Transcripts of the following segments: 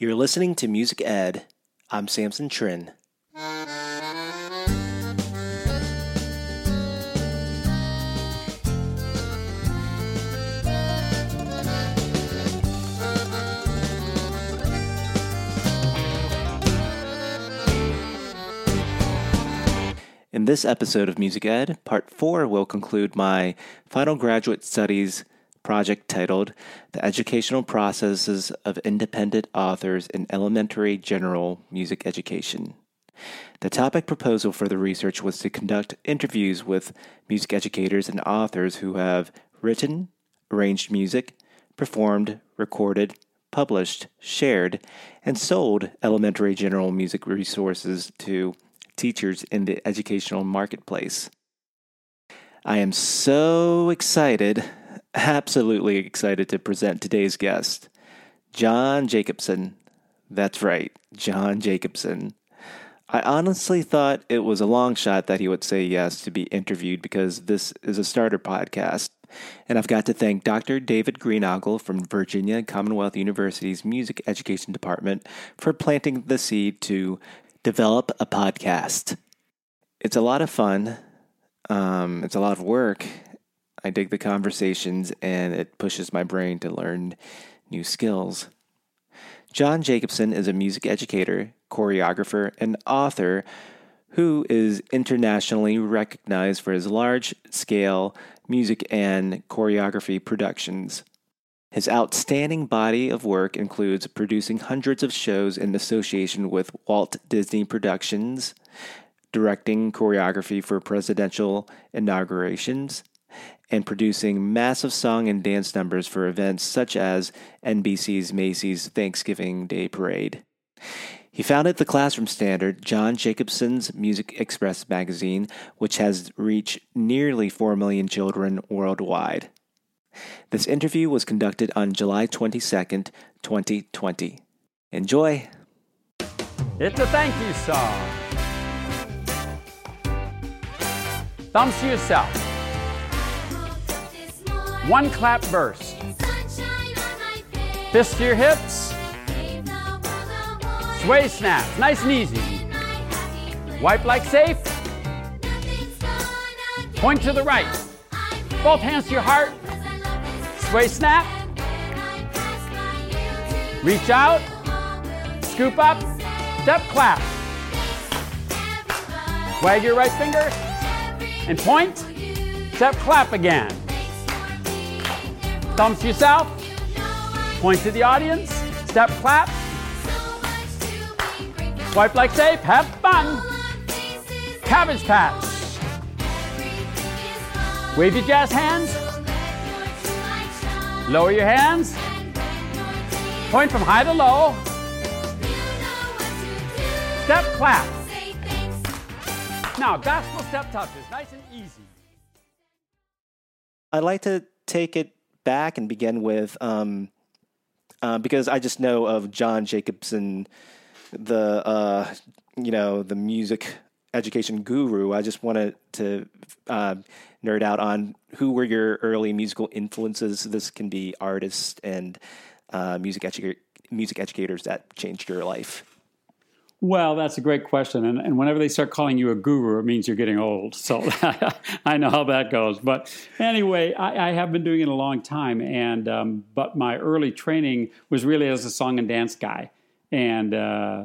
You're listening to Music Ed. I'm Samson Trin. In this episode of Music Ed, Part 4 will conclude my final graduate studies project titled The Educational Processes of Independent Authors in Elementary General Music Education. The topic proposal for the research was to conduct interviews with music educators and authors who have written, arranged music, performed, recorded, published, shared, and sold elementary general music resources to teachers in the educational marketplace. I am so excited, absolutely excited to present today's guest, John Jacobson. That's right, John Jacobson. I honestly thought it was a long shot that he would say yes to be interviewed because this is a starter podcast. And I've got to thank Dr. David Greenogle from Virginia Commonwealth University's Music Education Department for planting the seed to develop a podcast. It's a lot of fun. Um, it's a lot of work. I dig the conversations and it pushes my brain to learn new skills. John Jacobson is a music educator, choreographer, and author who is internationally recognized for his large scale music and choreography productions. His outstanding body of work includes producing hundreds of shows in association with Walt Disney Productions, directing choreography for presidential inaugurations, and producing massive song and dance numbers for events such as NBC's Macy's Thanksgiving Day Parade. He founded the Classroom Standard, John Jacobson's Music Express magazine, which has reached nearly 4 million children worldwide. This interview was conducted on July 22nd, 2020. Enjoy! It's a thank you song. Thumbs to yourself. One clap burst. Fist to your hips. Sway snaps, nice and easy. Wipe like safe. Point to the right. Both hands to your heart. Sway snap. Reach out. Scoop up. Step clap. Wag your right finger and point. Step clap again. Thumbs to yourself. Point to the audience. Step clap. Swipe like safe. Have fun. Cabbage patch. Wave your jazz hands. Lower your hands. Point from high to low. Step clap. Now, gospel step touches, nice and easy. I'd like to take it back and begin with um, uh, because I just know of John Jacobson, the uh, you know the music education guru. I just wanted to uh, nerd out on who were your early musical influences. This can be artists and uh, music music educators that changed your life. Well, that's a great question. And, and whenever they start calling you a guru, it means you're getting old. So I know how that goes. But anyway, I, I have been doing it a long time. And um, but my early training was really as a song and dance guy. And uh,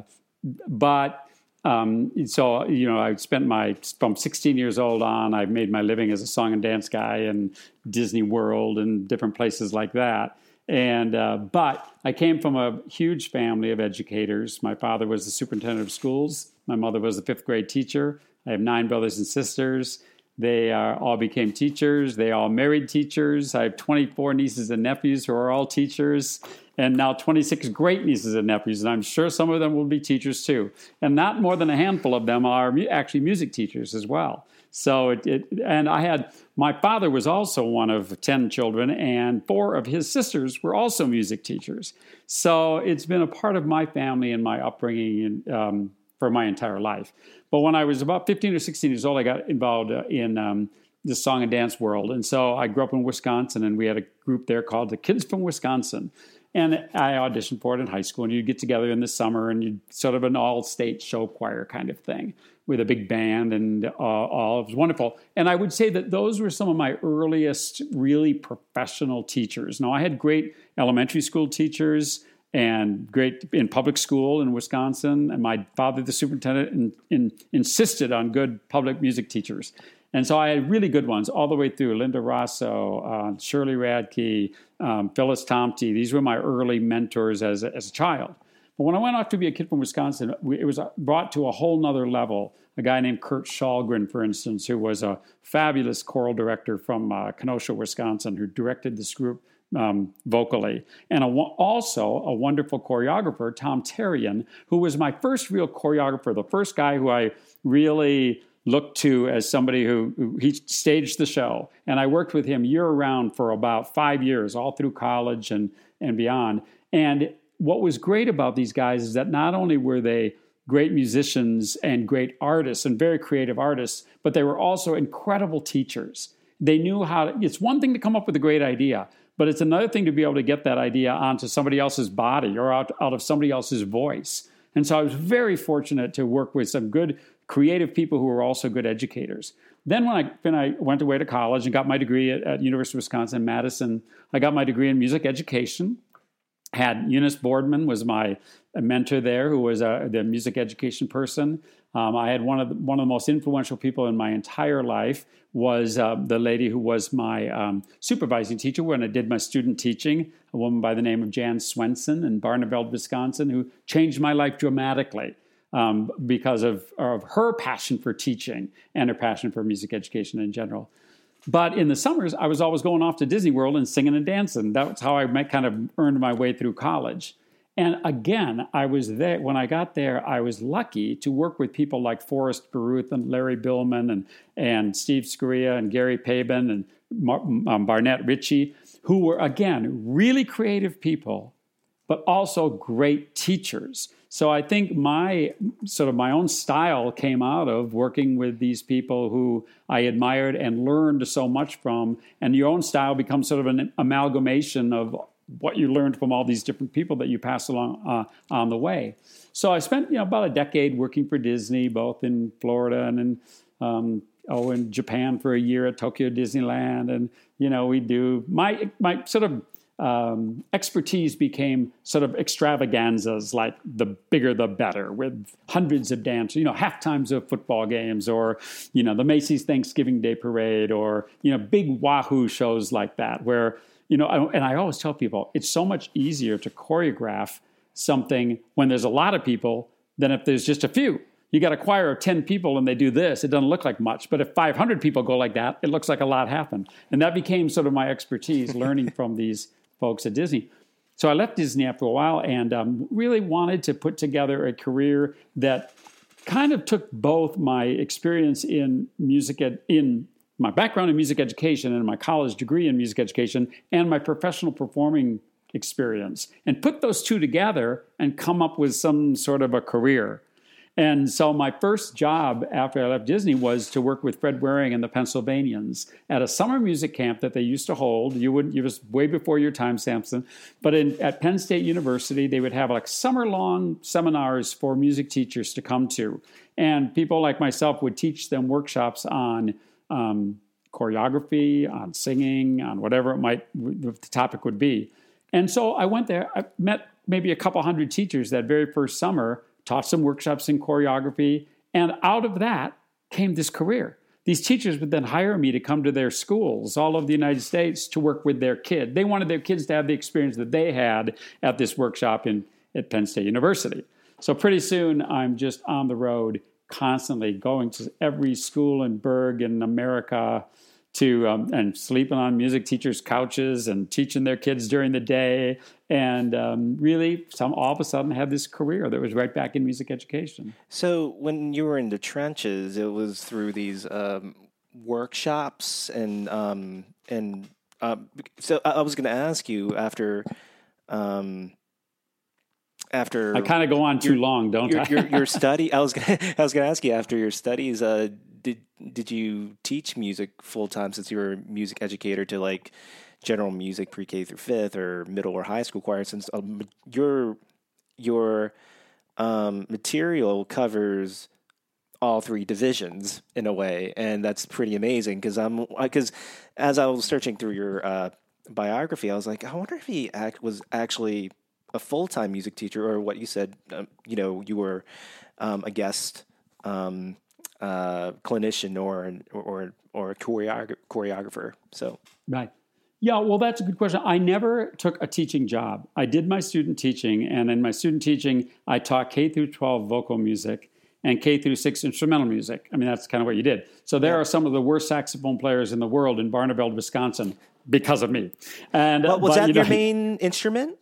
but um, so you know, I spent my from 16 years old on. I've made my living as a song and dance guy in Disney World and different places like that. And uh, but I came from a huge family of educators. My father was the superintendent of schools. My mother was a fifth grade teacher. I have nine brothers and sisters. They are, all became teachers. They all married teachers. I have 24 nieces and nephews who are all teachers, and now 26 great nieces and nephews. And I'm sure some of them will be teachers too. And not more than a handful of them are actually music teachers as well. So it, it, and I had my father was also one of 10 children, and four of his sisters were also music teachers. So it's been a part of my family and my upbringing um, for my entire life. But when I was about 15 or 16 years old, I got involved uh, in um, the song and dance world. And so I grew up in Wisconsin, and we had a group there called the Kids from Wisconsin. And I auditioned for it in high school, and you'd get together in the summer and you'd sort of an all state show choir kind of thing with a big band and uh, all. It was wonderful. And I would say that those were some of my earliest really professional teachers. Now, I had great elementary school teachers and great in public school in Wisconsin. And my father, the superintendent, in, in, insisted on good public music teachers. And so I had really good ones all the way through Linda Rosso, uh, Shirley Radke, um, Phyllis Tomte. These were my early mentors as a, as a child. But when I went off to be a kid from Wisconsin, it was brought to a whole nother level. A guy named Kurt Shallgren, for instance, who was a fabulous choral director from uh, Kenosha, Wisconsin, who directed this group um, vocally, and a, also a wonderful choreographer, Tom Therrien, who was my first real choreographer, the first guy who I really looked to as somebody who, who, he staged the show. And i worked with him year round for about five years all through college and, and beyond. And what was great about these guys is that not only were they great musicians and great artists and very creative artists but they were also incredible teachers. They knew how to, it's one thing to come up with a great idea but it's another thing to be able to get that idea onto somebody else's body or out, out of somebody else's voice. And so i was very fortunate to work with some good creative people who were also good educators. Then when I, when I went away to college and got my degree at, at University of Wisconsin Madison, I got my degree in music education. Had Eunice Boardman was my mentor there, who was a, the music education person. Um, I had one of the, one of the most influential people in my entire life was uh, the lady who was my um, supervising teacher when I did my student teaching, a woman by the name of Jan Swenson in Barneveld, Wisconsin, who changed my life dramatically um, because of, of her passion for teaching and her passion for music education in general. But in the summers, I was always going off to Disney World and singing and dancing. That's how I kind of earned my way through college. And again, I was there when I got there. I was lucky to work with people like Forrest Baruth and Larry Billman and and Steve Scaria and Gary Pabin and Mar- um, Barnett Ritchie, who were again really creative people, but also great teachers. So I think my sort of my own style came out of working with these people who I admired and learned so much from. And your own style becomes sort of an amalgamation of what you learned from all these different people that you pass along uh, on the way. So I spent you know about a decade working for Disney, both in Florida and in um, oh in Japan for a year at Tokyo Disneyland, and you know we do my my sort of um, expertise became sort of extravaganzas like the bigger the better with hundreds of dancers, you know, half times of football games or, you know, the Macy's Thanksgiving Day Parade or, you know, big Wahoo shows like that where, you know, and I always tell people it's so much easier to choreograph something when there's a lot of people than if there's just a few. You got a choir of 10 people and they do this, it doesn't look like much. But if 500 people go like that, it looks like a lot happened. And that became sort of my expertise learning from these folks at Disney. So I left Disney after a while and um, really wanted to put together a career that kind of took both my experience in music ed, in my background in music education and my college degree in music education and my professional performing experience and put those two together and come up with some sort of a career and so my first job after I left Disney was to work with Fred Waring and the Pennsylvanians at a summer music camp that they used to hold. You would you was way before your time, Samson. But in, at Penn State University, they would have like summer long seminars for music teachers to come to, and people like myself would teach them workshops on. Um, choreography, on singing, on whatever it might the topic would be. And so I went there. I met maybe a couple hundred teachers that very first summer taught some workshops in choreography, and out of that came this career. These teachers would then hire me to come to their schools all over the United States to work with their kid. They wanted their kids to have the experience that they had at this workshop in, at Penn State University. So pretty soon I'm just on the road constantly going to every school in Berg in America to um, and sleeping on music teachers' couches and teaching their kids during the day, and um, really, some all of a sudden had this career that was right back in music education. So, when you were in the trenches, it was through these um, workshops and um, and uh, so I was going to ask you after um, after I kind of go on too long, don't your, I? your, your study. I was gonna, I was going to ask you after your studies. Uh, did did you teach music full time since you were a music educator to like general music pre K through fifth or middle or high school choir, since um, your your um, material covers all three divisions in a way, and that's pretty amazing. Because I'm because as I was searching through your uh, biography, I was like, I wonder if he act, was actually a full time music teacher, or what you said. Um, you know, you were um, a guest um, uh, clinician or or or a choreog- choreographer. So right. Yeah, well, that's a good question. I never took a teaching job. I did my student teaching, and in my student teaching, I taught K through 12 vocal music and K through 6 instrumental music. I mean, that's kind of what you did. So there yeah. are some of the worst saxophone players in the world in Barneveld, Wisconsin, because of me. And well, was but, that you know, your main instrument?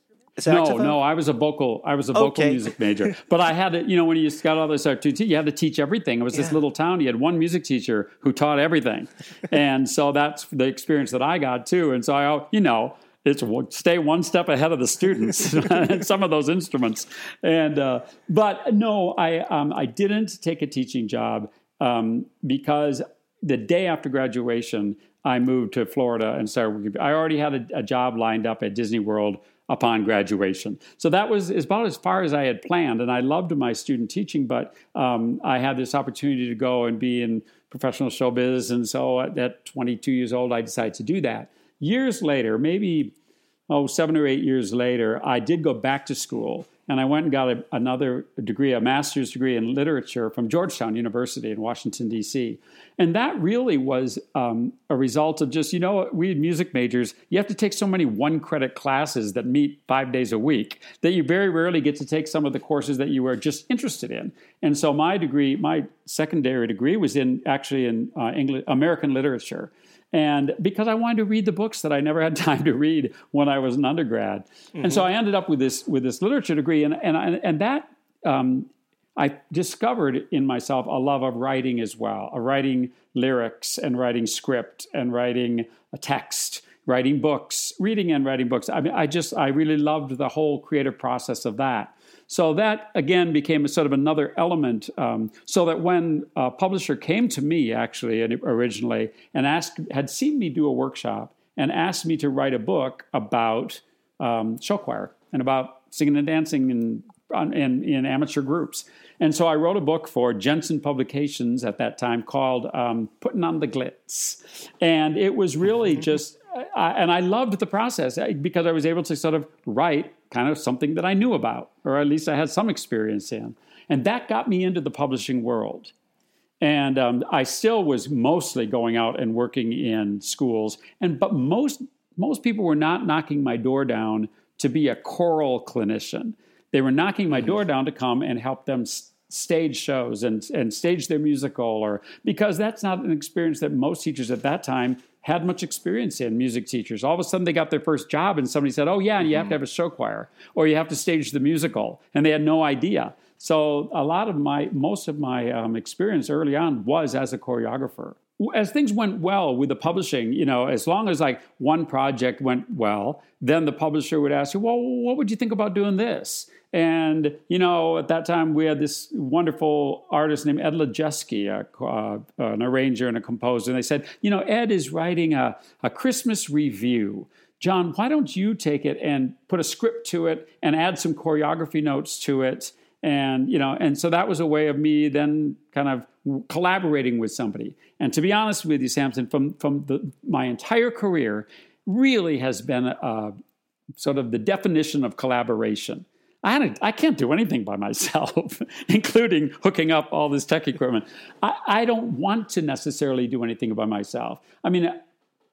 No, no, I was a vocal. I was a vocal okay. music major. But I had to, you know, when you got all this art, you had to teach everything. It was yeah. this little town. You had one music teacher who taught everything, and so that's the experience that I got too. And so I, you know, it's stay one step ahead of the students in some of those instruments. And uh, but no, I um, I didn't take a teaching job um, because the day after graduation, I moved to Florida and started. I already had a, a job lined up at Disney World upon graduation. So that was about as far as I had planned. And I loved my student teaching, but um, I had this opportunity to go and be in professional showbiz. And so at 22 years old, I decided to do that. Years later, maybe oh, seven or eight years later, I did go back to school and I went and got a, another degree, a master's degree in literature from Georgetown University in Washington, D.C. And that really was um, a result of just, you know, we music majors, you have to take so many one credit classes that meet five days a week that you very rarely get to take some of the courses that you were just interested in. And so my degree, my secondary degree was in actually in uh, English, American literature. And because I wanted to read the books that I never had time to read when I was an undergrad, mm-hmm. and so mm-hmm. I ended up with this with this literature degree, and and and that um, I discovered in myself a love of writing as well, of writing lyrics and writing script and writing a text, writing books, reading and writing books. I mean, I just I really loved the whole creative process of that. So that again became a sort of another element. Um, so that when a publisher came to me actually originally and asked, had seen me do a workshop and asked me to write a book about um, show choir and about singing and dancing in, in, in, amateur groups. And so I wrote a book for Jensen Publications at that time called um, Putting on the Glitz. And it was really mm-hmm. just, I, and I loved the process because I was able to sort of write kind of something that I knew about, or at least I had some experience in. And that got me into the publishing world. And um, I still was mostly going out and working in schools. And but most most people were not knocking my door down to be a choral clinician. They were knocking my door down to come and help them stage shows and, and stage their musical or because that's not an experience that most teachers at that time had much experience in music teachers all of a sudden they got their first job and somebody said oh yeah and you have to mm-hmm. have a show choir or you have to stage the musical and they had no idea so a lot of my most of my um, experience early on was as a choreographer as things went well with the publishing, you know, as long as like one project went well, then the publisher would ask you, well, what would you think about doing this? And, you know, at that time we had this wonderful artist named Ed Lojeski, uh, an arranger and a composer. And they said, you know, Ed is writing a, a Christmas review. John, why don't you take it and put a script to it and add some choreography notes to it? And, you know, and so that was a way of me then kind of collaborating with somebody. And to be honest with you, Samson, from, from the, my entire career, really has been a, sort of the definition of collaboration. I, I can't do anything by myself, including hooking up all this tech equipment. I, I don't want to necessarily do anything by myself. I mean,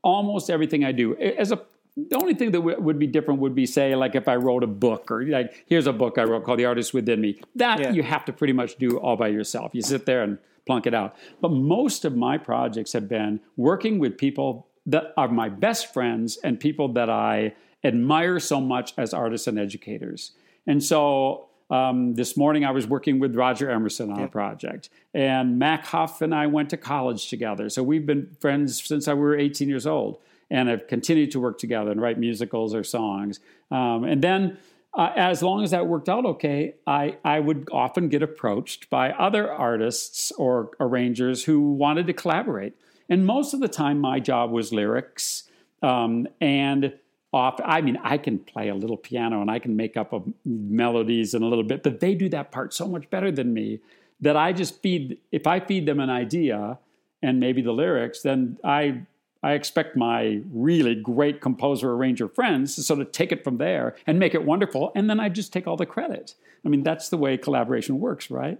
almost everything I do, as a the only thing that would be different would be say like if i wrote a book or like here's a book i wrote called the artist within me that yeah. you have to pretty much do all by yourself you sit there and plunk it out but most of my projects have been working with people that are my best friends and people that i admire so much as artists and educators and so um, this morning I was working with Roger Emerson on a project, and Mac Huff and I went to college together. So we've been friends since I were 18 years old, and have continued to work together and write musicals or songs. Um, and then, uh, as long as that worked out okay, I, I would often get approached by other artists or arrangers who wanted to collaborate. And most of the time, my job was lyrics um, and off. I mean, I can play a little piano and I can make up a, melodies and a little bit, but they do that part so much better than me that I just feed. If I feed them an idea and maybe the lyrics, then I I expect my really great composer arranger friends to sort of take it from there and make it wonderful, and then I just take all the credit. I mean, that's the way collaboration works, right?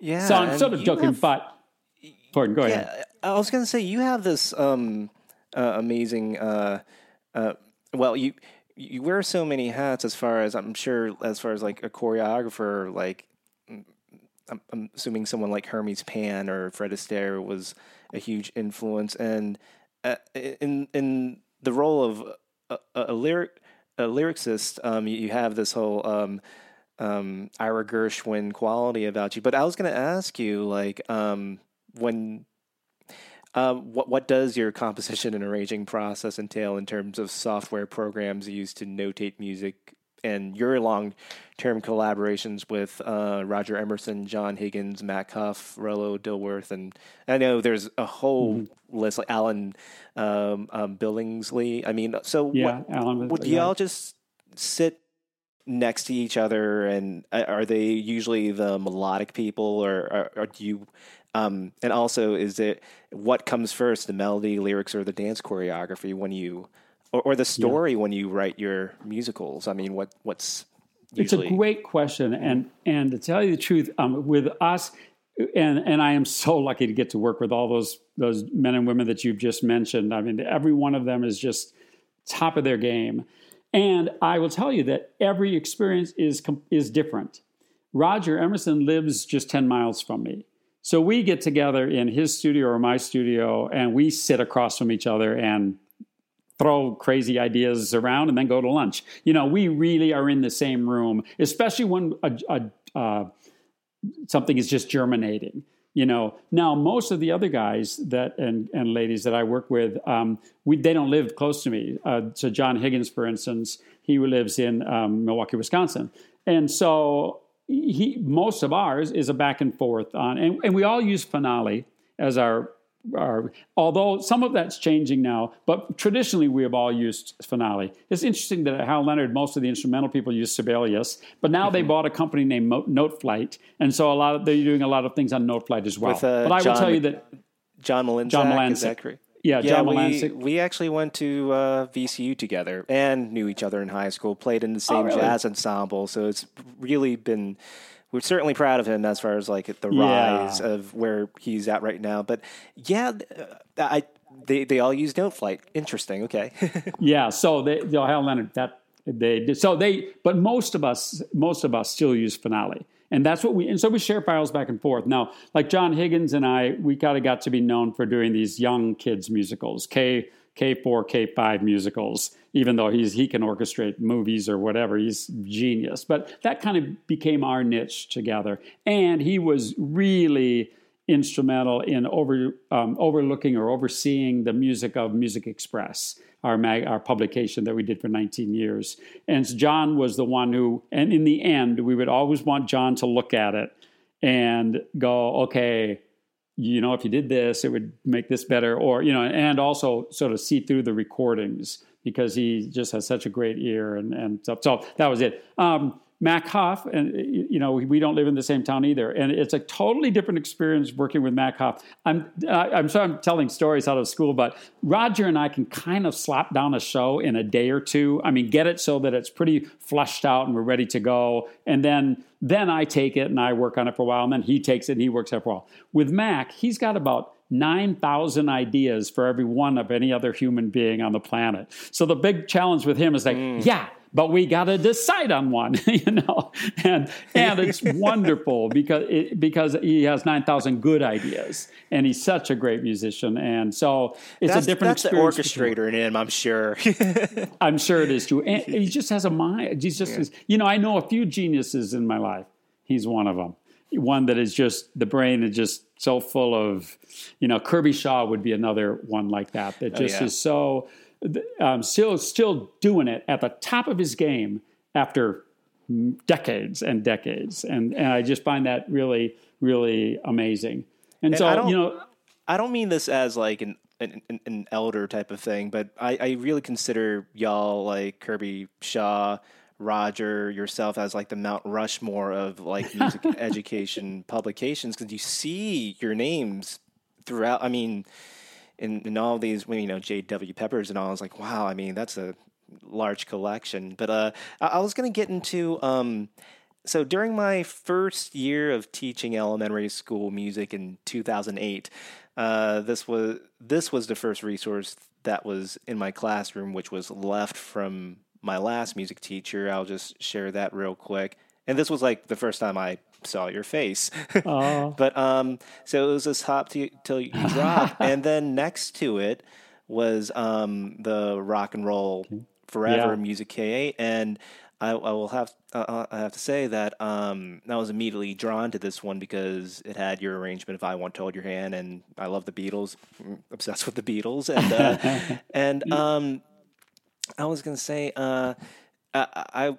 Yeah. So I'm sort of joking, have, but Gordon, go yeah, ahead. I was going to say you have this um, uh, amazing. Uh, uh, well, you you wear so many hats as far as I'm sure, as far as like a choreographer, like mm, I'm, I'm assuming someone like Hermes Pan or Fred Astaire was a huge influence, and uh, in in the role of a, a, lyric a lyricist, um, you, you, have this whole um, um, Ira Gershwin quality about you. But I was going to ask you, like, um, when uh, what what does your composition and arranging process entail in terms of software programs used to notate music and your long term collaborations with uh, Roger Emerson, John Higgins, Matt Huff, Rollo Dilworth, and I know there's a whole mm-hmm. list like Alan um, um, Billingsley. I mean, so yeah, what, Alan, would y'all just sit next to each other and uh, are they usually the melodic people or, or, or do you um, and also, is it what comes first, the melody, lyrics, or the dance choreography when you, or, or the story yeah. when you write your musicals? I mean, what what's usually... It's a great question, and and to tell you the truth, um, with us, and and I am so lucky to get to work with all those those men and women that you've just mentioned. I mean, every one of them is just top of their game, and I will tell you that every experience is is different. Roger Emerson lives just ten miles from me. So we get together in his studio or my studio, and we sit across from each other and throw crazy ideas around and then go to lunch. You know, we really are in the same room, especially when a, a, uh, something is just germinating. You know, now most of the other guys that and and ladies that I work with, um, we they don't live close to me. Uh, so John Higgins, for instance, he lives in um, Milwaukee, Wisconsin, and so he most of ours is a back and forth on, and, and we all use Finale as our our. Although some of that's changing now, but traditionally we have all used Finale. It's interesting that at Hal Leonard, most of the instrumental people use Sibelius, but now mm-hmm. they bought a company named Noteflight, and so a lot of they're doing a lot of things on Noteflight as well. With, uh, but I John, will tell you that John Malinczak, John Malinczak, is that correct? Yeah, yeah, John we, we actually went to uh, VCU together and knew each other in high school, played in the same oh, really? jazz ensemble. So it's really been we're certainly proud of him as far as like the rise yeah. of where he's at right now. But yeah, uh, I they they all use Noteflight. Interesting. Okay. yeah. So they, know, Hal Leonard that they did. So they, but most of us, most of us still use Finale. And that's what we, and so we share files back and forth. Now, like John Higgins and I, we kind of got to be known for doing these young kids musicals, K, K4, K5 musicals, even though he's, he can orchestrate movies or whatever. He's genius. But that kind of became our niche together. And he was really instrumental in over, um, overlooking or overseeing the music of Music Express our mag, our publication that we did for 19 years. And John was the one who, and in the end, we would always want John to look at it and go, okay, you know, if you did this, it would make this better, or you know, and also sort of see through the recordings because he just has such a great ear and and stuff. So that was it. Um, Mac Huff, and you know we don't live in the same town either, and it's a totally different experience working with Mac Huff. I'm I'm sorry I'm telling stories out of school, but Roger and I can kind of slap down a show in a day or two. I mean, get it so that it's pretty flushed out and we're ready to go, and then then I take it and I work on it for a while, and then he takes it and he works it for a while. With Mac, he's got about 9,000 ideas for every one of any other human being on the planet. So the big challenge with him is like, mm. yeah, but we got to decide on one, you know. And and it's wonderful because it, because he has nine thousand good ideas, and he's such a great musician, and so it's that's, a different. That's the orchestrator in him, I'm sure. I'm sure it is too. And he just has a mind. He's just, yeah. you know, I know a few geniuses in my life. He's one of them. One that is just the brain is just so full of, you know, Kirby Shaw would be another one like that. That oh, just oh, yeah. is so um, still still doing it at the top of his game after decades and decades, and and I just find that really really amazing. And, and so you know, I don't mean this as like an an, an, elder type of thing, but I, I really consider y'all like Kirby Shaw, Roger, yourself as like the Mount Rushmore of like music education publications because you see your names throughout. I mean, in all these, you know, J.W. Peppers and all. I was like, wow. I mean, that's a large collection. But uh, I, I was going to get into. Um, so during my first year of teaching elementary school music in 2008, uh, this was this was the first resource that was in my classroom, which was left from my last music teacher. I'll just share that real quick. And this was like the first time I saw your face. but um, so it was this hop to, till you drop, and then next to it was um the rock and roll forever yeah. music K8, and I, I will have uh, uh, I have to say that um, I was immediately drawn to this one because it had your arrangement of "I Want to Hold Your Hand" and I love the Beatles, I'm obsessed with the Beatles, and uh, and um, I was gonna say uh, I, I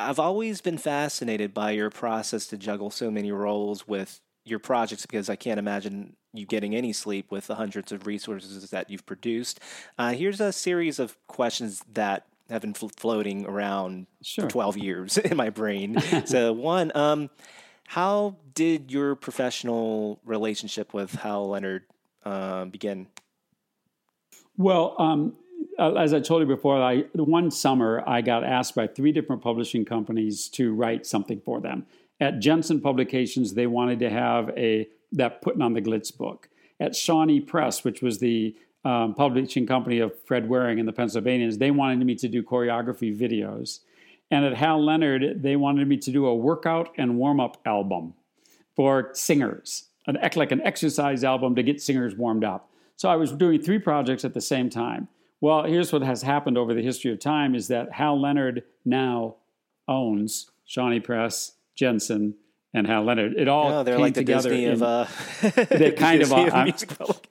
I've always been fascinated by your process to juggle so many roles with your projects because I can't imagine you getting any sleep with the hundreds of resources that you've produced. Uh, here's a series of questions that have been floating around sure. for 12 years in my brain. so, one, um, how did your professional relationship with Hal Leonard uh, begin? Well, um, as I told you before, I, one summer I got asked by three different publishing companies to write something for them. At Jensen Publications, they wanted to have a that putting on the Glitz book. At Shawnee Press, which was the um, publishing company of Fred Waring and the Pennsylvanians, they wanted me to do choreography videos. And at Hal Leonard, they wanted me to do a workout and warm up album for singers, an, like an exercise album to get singers warmed up. So I was doing three projects at the same time. Well, here's what has happened over the history of time is that Hal Leonard now owns Shawnee Press, Jensen, and Hal Leonard. It all no, they're came like the together. Disney in, of uh, they kind of are,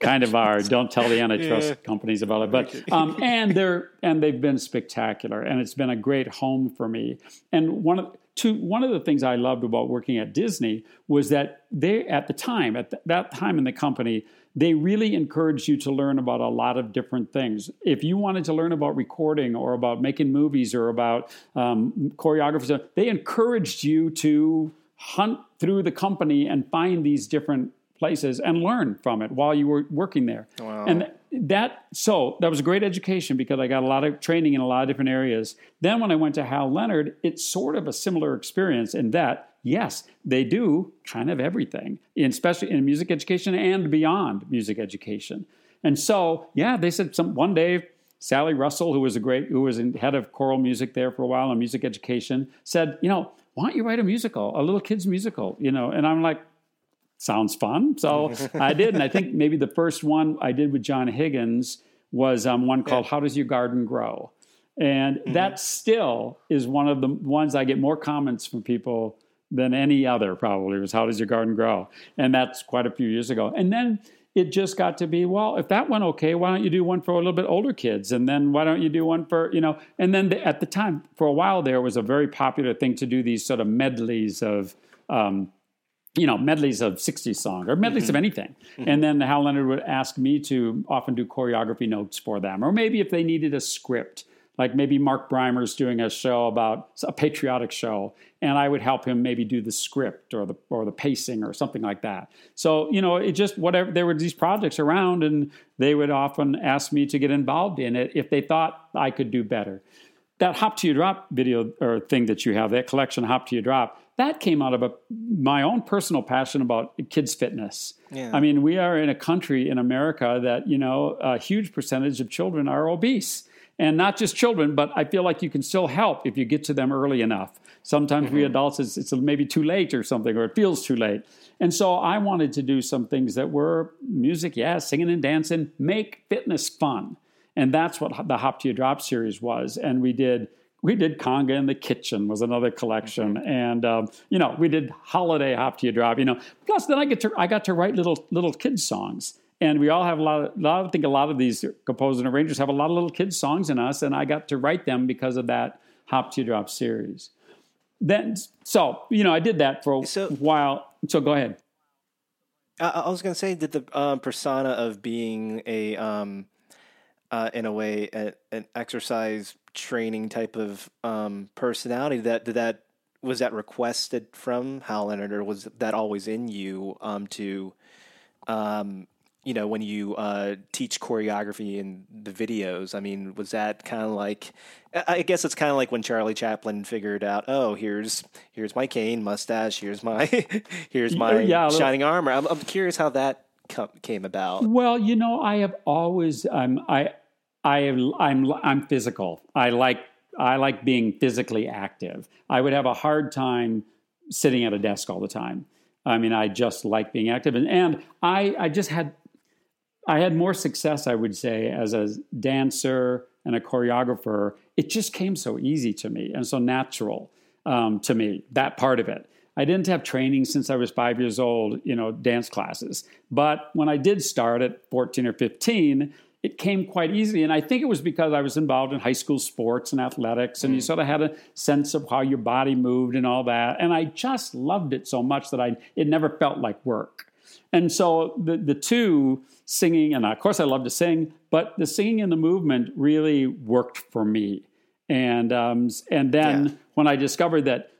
kind of are. Don't tell the antitrust yeah. companies about it, but um, and they're and they've been spectacular, and it's been a great home for me. And one of two, one of the things I loved about working at Disney was that they at the time at the, that time in the company they really encouraged you to learn about a lot of different things. If you wanted to learn about recording or about making movies or about um, choreography, they encouraged you to hunt through the company and find these different places and learn from it while you were working there. Wow. And that so that was a great education because I got a lot of training in a lot of different areas. Then when I went to Hal Leonard, it's sort of a similar experience in that yes, they do kind of everything, especially in music education and beyond music education. And so, yeah, they said some one day Sally Russell, who was a great, who was in, head of choral music there for a while in music education, said, you know, why don't you write a musical, a little kids musical, you know? And I'm like, sounds fun. So I did, and I think maybe the first one I did with John Higgins was um, one called. "How Does Your Garden Grow," and mm-hmm. that still is one of the ones I get more comments from people than any other probably was how does your garden grow and that's quite a few years ago and then it just got to be well if that went okay why don't you do one for a little bit older kids and then why don't you do one for you know and then the, at the time for a while there was a very popular thing to do these sort of medleys of um, you know medleys of 60s songs or medleys mm-hmm. of anything mm-hmm. and then hal leonard would ask me to often do choreography notes for them or maybe if they needed a script like maybe Mark Brymer's doing a show about a patriotic show, and I would help him maybe do the script or the or the pacing or something like that. So you know, it just whatever there were these projects around, and they would often ask me to get involved in it if they thought I could do better. That hop to your drop video or thing that you have, that collection hop to your drop, that came out of a, my own personal passion about kids fitness. Yeah. I mean, we are in a country in America that you know a huge percentage of children are obese and not just children, but I feel like you can still help if you get to them early enough. Sometimes mm-hmm. we adults, it's, it's, maybe too late or something, or it feels too late. And so I wanted to do some things that were music, yeah, singing and dancing, make fitness fun. And that's what the Hop to Your Drop series was. And we did we did conga in the kitchen was another collection mm-hmm. and um, you know we did holiday hop to your drop you know plus then i get to i got to write little little kids songs and we all have a lot of, a lot, I think a lot of these composers and arrangers have a lot of little kids' songs in us, and I got to write them because of that Hop to Drop series. Then, so, you know, I did that for a so, while. So go ahead. I, I was going to say, did the um, persona of being a, um, uh, in a way, a, an exercise training type of um, personality that did that was that requested from Hal Leonard, or was that always in you um, to, um, you know, when you uh, teach choreography in the videos? I mean, was that kind of like? I guess it's kind of like when Charlie Chaplin figured out, oh, here's here's my cane mustache, here's my here's my yeah, shining armor. I'm, I'm curious how that came about. Well, you know, I have always um, I I am I'm I'm physical. I like I like being physically active. I would have a hard time sitting at a desk all the time. I mean, I just like being active, and, and I I just had I had more success, I would say, as a dancer and a choreographer. It just came so easy to me and so natural um, to me that part of it. I didn't have training since I was five years old, you know, dance classes. But when I did start at 14 or 15, it came quite easily. And I think it was because I was involved in high school sports and athletics, and mm. you sort of had a sense of how your body moved and all that. And I just loved it so much that I it never felt like work. And so the the two singing, and of course I love to sing, but the singing and the movement really worked for me. And um, and then yeah. when I discovered that,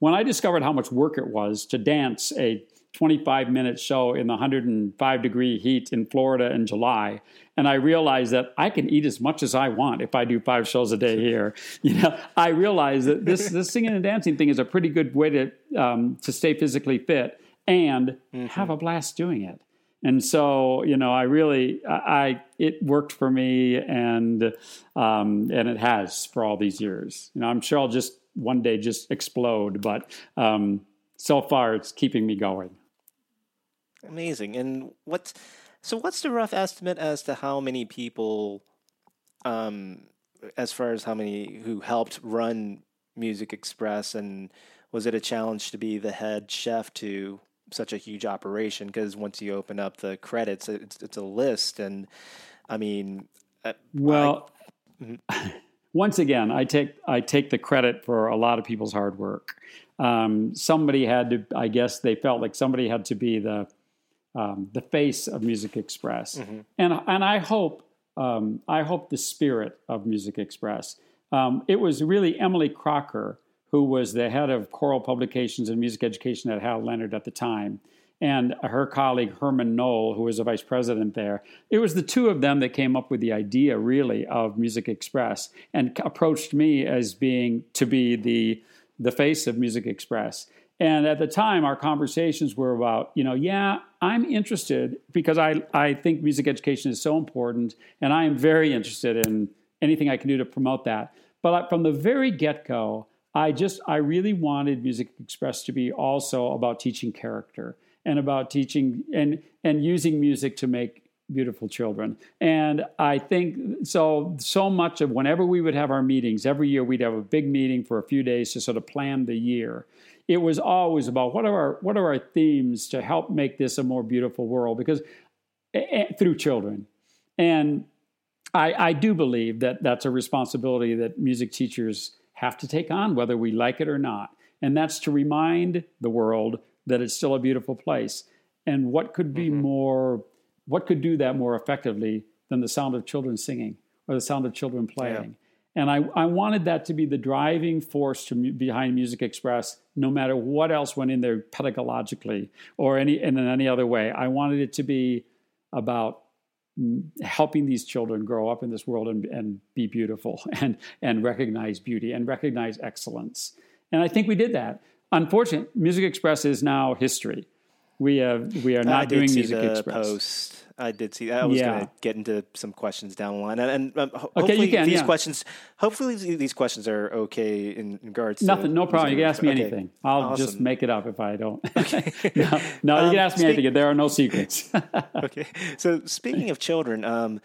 when I discovered how much work it was to dance a 25 minute show in the 105 degree heat in Florida in July. And I realized that I can eat as much as I want if I do five shows a day here. You know, I realized that this, this singing and dancing thing is a pretty good way to, um, to stay physically fit and mm-hmm. have a blast doing it. And so, you know, I really, I, I it worked for me, and um, and it has for all these years. You know, I'm sure I'll just one day just explode, but um, so far it's keeping me going. Amazing. And what's so? What's the rough estimate as to how many people, um, as far as how many who helped run Music Express, and was it a challenge to be the head chef to such a huge operation? Because once you open up the credits, it's it's a list, and I mean, uh, well. I, mm-hmm. once again, I take I take the credit for a lot of people's hard work. Um, somebody had to, I guess, they felt like somebody had to be the um, the face of Music Express, mm-hmm. and and I hope um, I hope the spirit of Music Express. Um, it was really Emily Crocker who was the head of choral publications and music education at Hal Leonard at the time, and her colleague Herman Knoll, who was a vice president there. It was the two of them that came up with the idea, really, of Music Express, and approached me as being to be the the face of Music Express. And at the time, our conversations were about, you know, yeah, I'm interested because I, I think music education is so important, and I am very interested in anything I can do to promote that. But from the very get go, I just, I really wanted Music Express to be also about teaching character and about teaching and, and using music to make beautiful children. And I think so, so much of whenever we would have our meetings, every year we'd have a big meeting for a few days to sort of plan the year. It was always about what are our what are our themes to help make this a more beautiful world? Because uh, through children. And I, I do believe that that's a responsibility that music teachers have to take on whether we like it or not. And that's to remind the world that it's still a beautiful place and what could be mm-hmm. more what could do that more effectively than the sound of children singing or the sound of children playing and I, I wanted that to be the driving force to, behind Music Express, no matter what else went in there pedagogically or any in any other way. I wanted it to be about helping these children grow up in this world and, and be beautiful and, and recognize beauty and recognize excellence. And I think we did that. Unfortunately, Music Express is now history. We have we are not doing Music Express. Post. I did see that. I was yeah. going to get into some questions down the line, and, and um, hopefully okay, can, these yeah. questions, hopefully these questions are okay in regards. To nothing, no problem. You can ask me okay. anything. I'll awesome. just make it up if I don't. Okay. no, no um, you can ask me speak- anything. There are no secrets. okay. So speaking of children, um,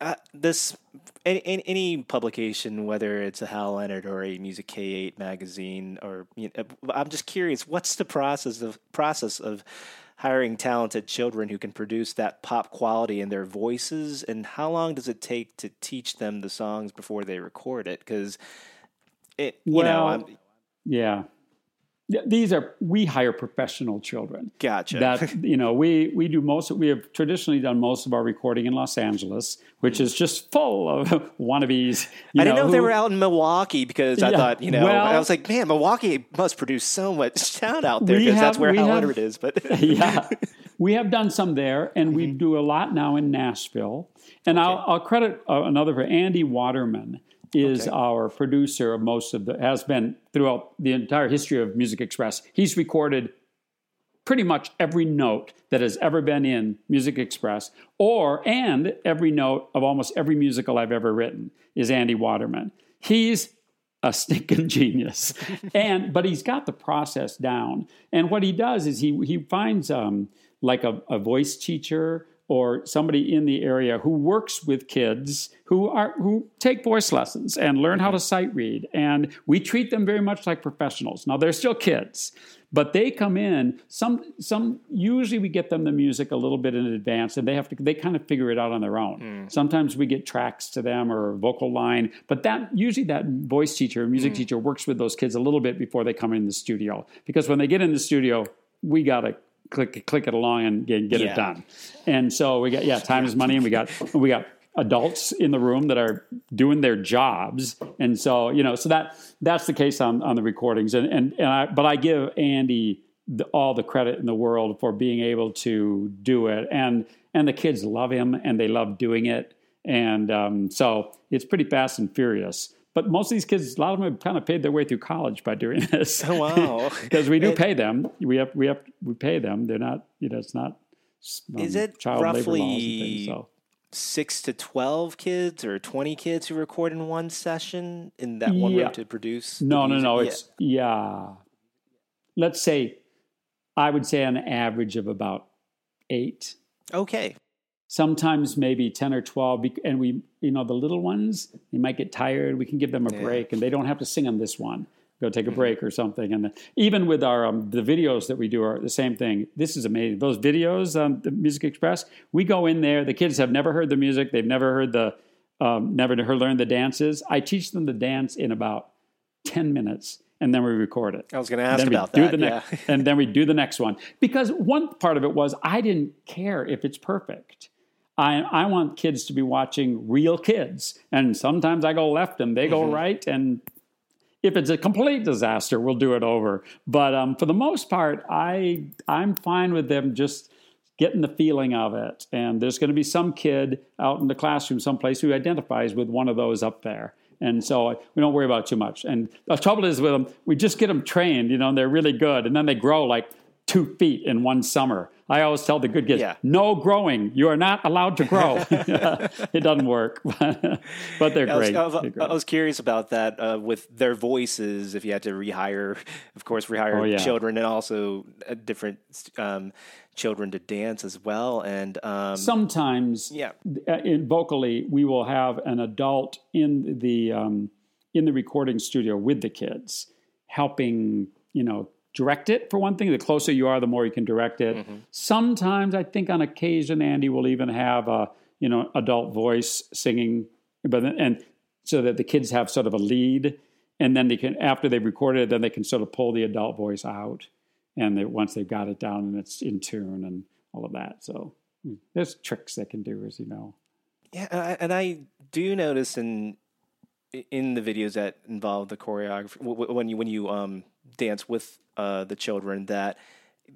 uh, this any, any, publication, whether it's a Hal Leonard or a Music K eight magazine, or you know, I'm just curious, what's the process of process of hiring talented children who can produce that pop quality in their voices? And how long does it take to teach them the songs before they record it? Because it, well, you know, I'm, yeah. These are we hire professional children. Gotcha. That you know we we do most. We have traditionally done most of our recording in Los Angeles, which is just full of wannabes. I didn't know, know if they were out in Milwaukee because I thought you know well, I was like, man, Milwaukee must produce so much sound out there because that's where However it is. But yeah, we have done some there, and mm-hmm. we do a lot now in Nashville. And okay. I'll, I'll, credit uh, another for Andy Waterman is okay. our producer of most of the has been throughout the entire history of Music Express. He's recorded pretty much every note that has ever been in Music Express, or and every note of almost every musical I've ever written is Andy Waterman. He's a stinking genius, and but he's got the process down. And what he does is he he finds um, like a, a voice teacher or somebody in the area who works with kids who are who take voice lessons and learn how to sight read and we treat them very much like professionals now they're still kids but they come in some some usually we get them the music a little bit in advance and they have to they kind of figure it out on their own mm. sometimes we get tracks to them or a vocal line but that usually that voice teacher music mm. teacher works with those kids a little bit before they come in the studio because when they get in the studio we got to click click it along and get, get yeah. it done. And so we got yeah, time is money, and we got we got adults in the room that are doing their jobs. And so you know, so that that's the case on on the recordings. And and and I but I give Andy the, all the credit in the world for being able to do it. And and the kids love him and they love doing it. And um, so it's pretty fast and furious. But most of these kids, a lot of them have kind of paid their way through college by doing this. Oh wow! Because we do pay them. We have we have we pay them. They're not you know it's not. Um, Is it child roughly things, so. six to twelve kids or twenty kids who record in one session in that one yeah. room to produce? No, no, no. It's yeah. Let's say, I would say an average of about eight. Okay sometimes maybe 10 or 12 and we you know the little ones they might get tired we can give them a yeah. break and they don't have to sing on this one go take a mm-hmm. break or something and the, even with our um, the videos that we do are the same thing this is amazing those videos on the music express we go in there the kids have never heard the music they've never heard the um, never heard learned the dances i teach them the dance in about 10 minutes and then we record it. I was going to ask about that. The yeah. next, and then we do the next one because one part of it was I didn't care if it's perfect. I, I want kids to be watching real kids. And sometimes I go left and they go mm-hmm. right. And if it's a complete disaster, we'll do it over. But um, for the most part, I I'm fine with them just getting the feeling of it. And there's going to be some kid out in the classroom someplace who identifies with one of those up there. And so we don't worry about it too much. And the trouble is with them, we just get them trained, you know, and they're really good. And then they grow like two feet in one summer. I always tell the good kids, yeah. no growing. You are not allowed to grow. it doesn't work, but they're great. I was, I, I was, curious about that uh, with their voices. If you had to rehire, of course, rehire oh, yeah. children and also uh, different um, children to dance as well. And um, sometimes, yeah, uh, in vocally, we will have an adult in the um, in the recording studio with the kids, helping you know direct it for one thing. The closer you are, the more you can direct it. Mm-hmm. Sometimes I think on occasion Andy will even have a you know adult voice singing, but and so that the kids have sort of a lead, and then they can after they've recorded it, then they can sort of pull the adult voice out, and they, once they've got it down and it's in tune and all of that. So hmm, there's tricks they can do, as you know. Yeah, and I do notice in in the videos that involve the choreography when you when you um dance with uh, the children that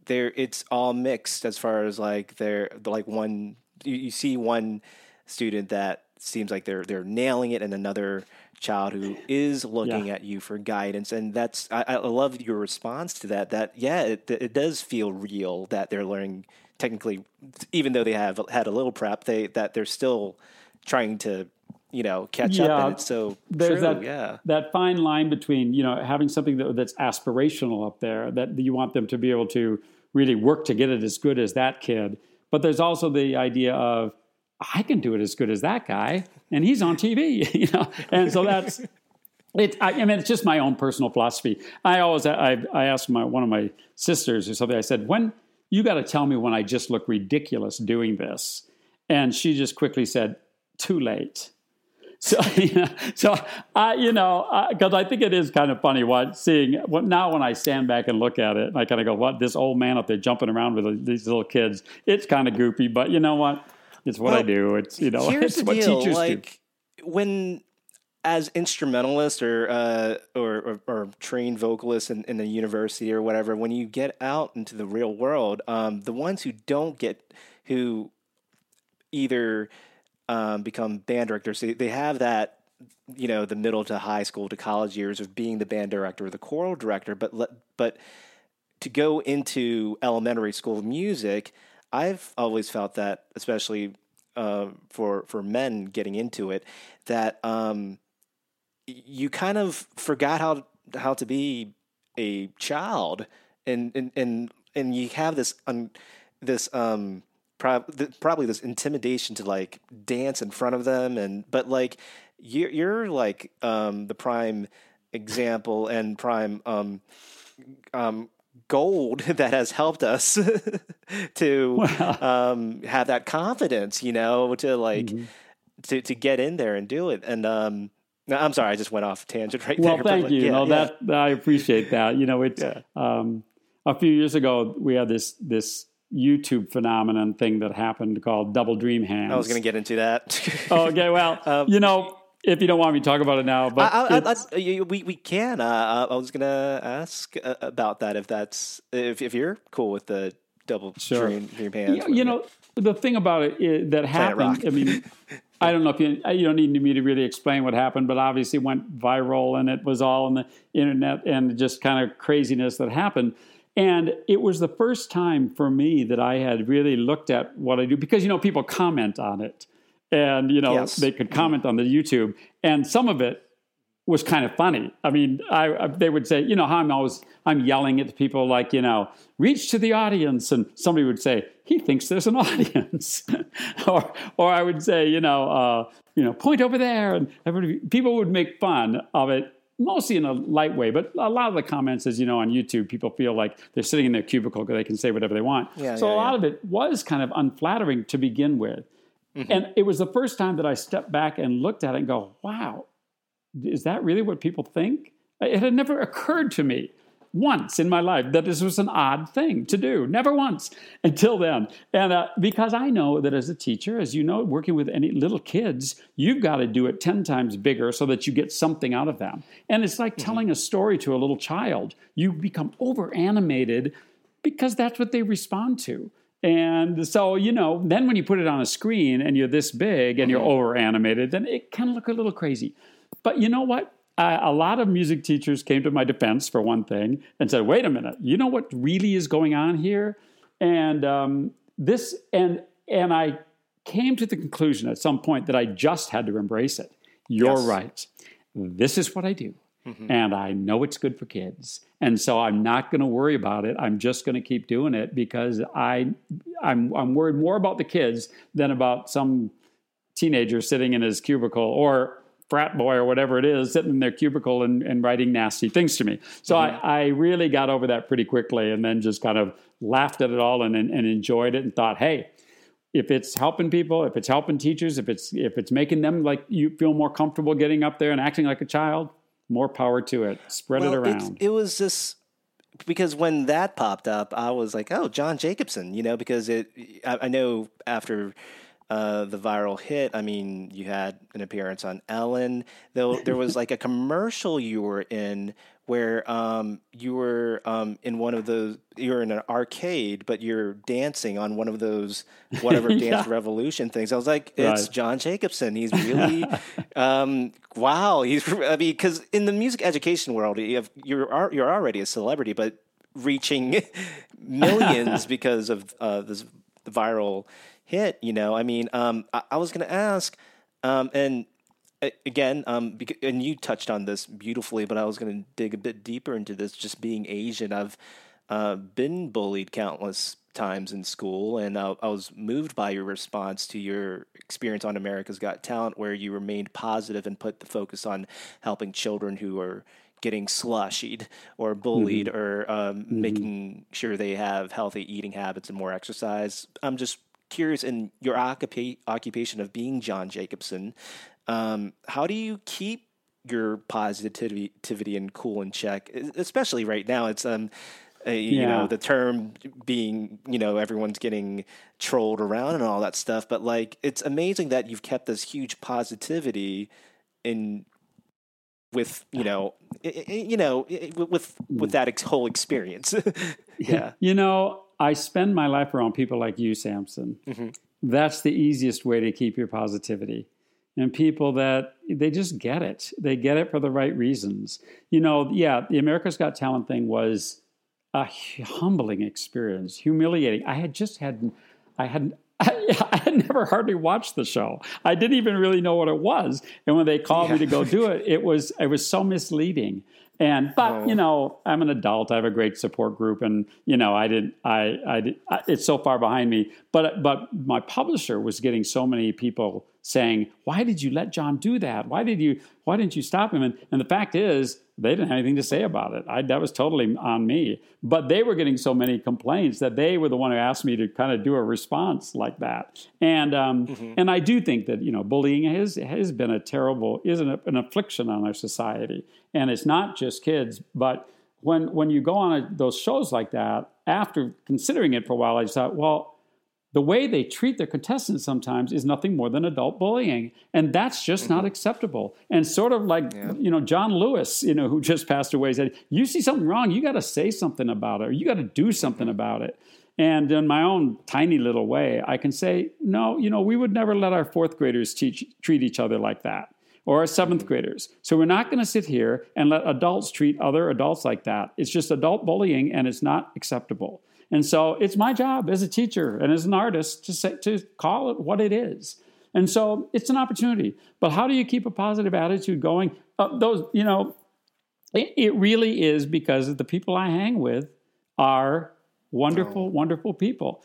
there it's all mixed as far as like they're like one you, you see one student that seems like they're they're nailing it and another child who is looking yeah. at you for guidance and that's I, I love your response to that that yeah it, it does feel real that they're learning technically even though they have had a little prep they that they're still trying to you know catch yeah, up and it's so there's true, that yeah that fine line between you know having something that, that's aspirational up there that you want them to be able to really work to get it as good as that kid but there's also the idea of I can do it as good as that guy and he's on TV you know and so that's it, I, I, mean, it's just my own personal philosophy. I always, I, I asked my one of my sisters or something. I said, "When you got to tell me when I just look ridiculous doing this," and she just quickly said, "Too late." So, you know, so I, you know, because I think it is kind of funny what seeing what now when I stand back and look at it, I kind of go, "What this old man up there jumping around with these little kids?" It's kind of goofy, but you know what? It's what well, I do. It's you know, it's what deal. teachers like, do. When as instrumentalists or, uh, or, or, or trained vocalists in, in a university or whatever, when you get out into the real world, um, the ones who don't get who either um, become band directors. They, they have that, you know, the middle to high school to college years of being the band director or the choral director, but but to go into elementary school music, I've always felt that, especially uh, for for men getting into it, that um, you kind of forgot how how to be a child, and and and and you have this un, this um probably this intimidation to like dance in front of them and but like you're, you're like um, the prime example and prime um, um, gold that has helped us to wow. um, have that confidence, you know, to like mm-hmm. to to get in there and do it. And um, I'm sorry, I just went off tangent right well, there. Well, thank you. Yeah, no, yeah. that I appreciate that. You know, it's yeah. um, a few years ago we had this this YouTube phenomenon thing that happened called Double Dream Hands. I was going to get into that. oh, okay. Well, um, you know, if you don't want me to talk about it now, but I, I, I, we we can. Uh, I was going to ask uh, about that if that's if if you're cool with the Double sure. Dream, dream Hands. You, you know, the thing about it is, that happened. I mean. I don't know if you you don't need me to really explain what happened, but obviously it went viral and it was all on the internet and just kind of craziness that happened. And it was the first time for me that I had really looked at what I do because, you know, people comment on it and, you know, yes. they could comment on the YouTube. And some of it was kind of funny. I mean, I, I, they would say, you know, how I'm always I'm yelling at people like, you know, reach to the audience, and somebody would say, he thinks there's an audience, or or I would say, you know, uh, you know, point over there, and everybody, people would make fun of it mostly in a light way, but a lot of the comments, as you know, on YouTube, people feel like they're sitting in their cubicle because they can say whatever they want. Yeah, so yeah, a lot yeah. of it was kind of unflattering to begin with. Mm-hmm. And it was the first time that I stepped back and looked at it and go, wow, is that really what people think? It had never occurred to me once in my life that this was an odd thing to do. Never once until then. And uh, because I know that as a teacher, as you know, working with any little kids, you've got to do it 10 times bigger so that you get something out of them. And it's like mm-hmm. telling a story to a little child. You become over animated because that's what they respond to. And so, you know, then when you put it on a screen and you're this big and you're mm-hmm. over animated, then it can look a little crazy. But you know what? Uh, a lot of music teachers came to my defense for one thing and said, "Wait a minute, you know what really is going on here?" And um, this and and I came to the conclusion at some point that I just had to embrace it. You're yes. right. This is what I do. Mm-hmm. And I know it's good for kids. And so I'm not going to worry about it. I'm just going to keep doing it because I I'm I'm worried more about the kids than about some teenager sitting in his cubicle or frat boy or whatever it is sitting in their cubicle and, and writing nasty things to me. So mm-hmm. I, I, really got over that pretty quickly and then just kind of laughed at it all and, and, and enjoyed it and thought, hey, if it's helping people, if it's helping teachers, if it's if it's making them like you feel more comfortable getting up there and acting like a child, more power to it. Spread well, it around. It, it was just because when that popped up, I was like, oh, John Jacobson, you know, because it. I, I know after uh, the viral hit. I mean, you had an appearance on Ellen. Though there was like a commercial you were in where um, you were um, in one of those. You're in an arcade, but you're dancing on one of those whatever yeah. Dance Revolution things. I was like, it's right. John Jacobson. He's really um, wow. He's I mean, because in the music education world, you have, you're you're already a celebrity, but reaching millions because of uh, this viral hit. You know, I mean, um, I, I, was going to ask, um, and again, um, and you touched on this beautifully, but I was going to dig a bit deeper into this. Just being Asian, I've uh, been bullied countless times in school, and uh, I was moved by your response to your experience on America's Got Talent, where you remained positive and put the focus on helping children who are getting slushied or bullied mm-hmm. or um, mm-hmm. making sure they have healthy eating habits and more exercise. I'm just curious in your occupa- occupation of being John Jacobson, Um, how do you keep your positivity and cool in check, especially right now? It's um, uh, you yeah. know the term being you know everyone's getting trolled around and all that stuff but like it's amazing that you've kept this huge positivity in with you know you know with with that whole experience yeah you know i spend my life around people like you samson mm-hmm. that's the easiest way to keep your positivity and people that they just get it they get it for the right reasons you know yeah the america's got talent thing was a humbling experience, humiliating. I had just had, I hadn't, I, had never hardly watched the show. I didn't even really know what it was. And when they called yeah. me to go do it, it was it was so misleading. And but oh. you know, I'm an adult. I have a great support group, and you know, I did. I I did. I, it's so far behind me. But but my publisher was getting so many people saying, "Why did you let John do that? Why did you? Why didn't you stop him?" And and the fact is, they didn't have anything to say about it. I, that was totally on me. But they were getting so many complaints that they were the one who asked me to kind of do a response like that. And um, mm-hmm. and I do think that you know bullying has has been a terrible is an, an affliction on our society, and it's not just kids, but when when you go on a, those shows like that, after considering it for a while, I just thought, well, the way they treat their contestants sometimes is nothing more than adult bullying and that's just mm-hmm. not acceptable and sort of like yeah. you know john lewis you know who just passed away said you see something wrong you got to say something about it or you got to do something mm-hmm. about it and in my own tiny little way i can say no you know we would never let our fourth graders teach, treat each other like that or our seventh mm-hmm. graders so we're not going to sit here and let adults treat other adults like that it's just adult bullying and it's not acceptable and so it's my job as a teacher and as an artist to say, to call it what it is. And so it's an opportunity. But how do you keep a positive attitude going? Uh, those, you know, it, it, really is because the people I hang with are wonderful, oh. wonderful people.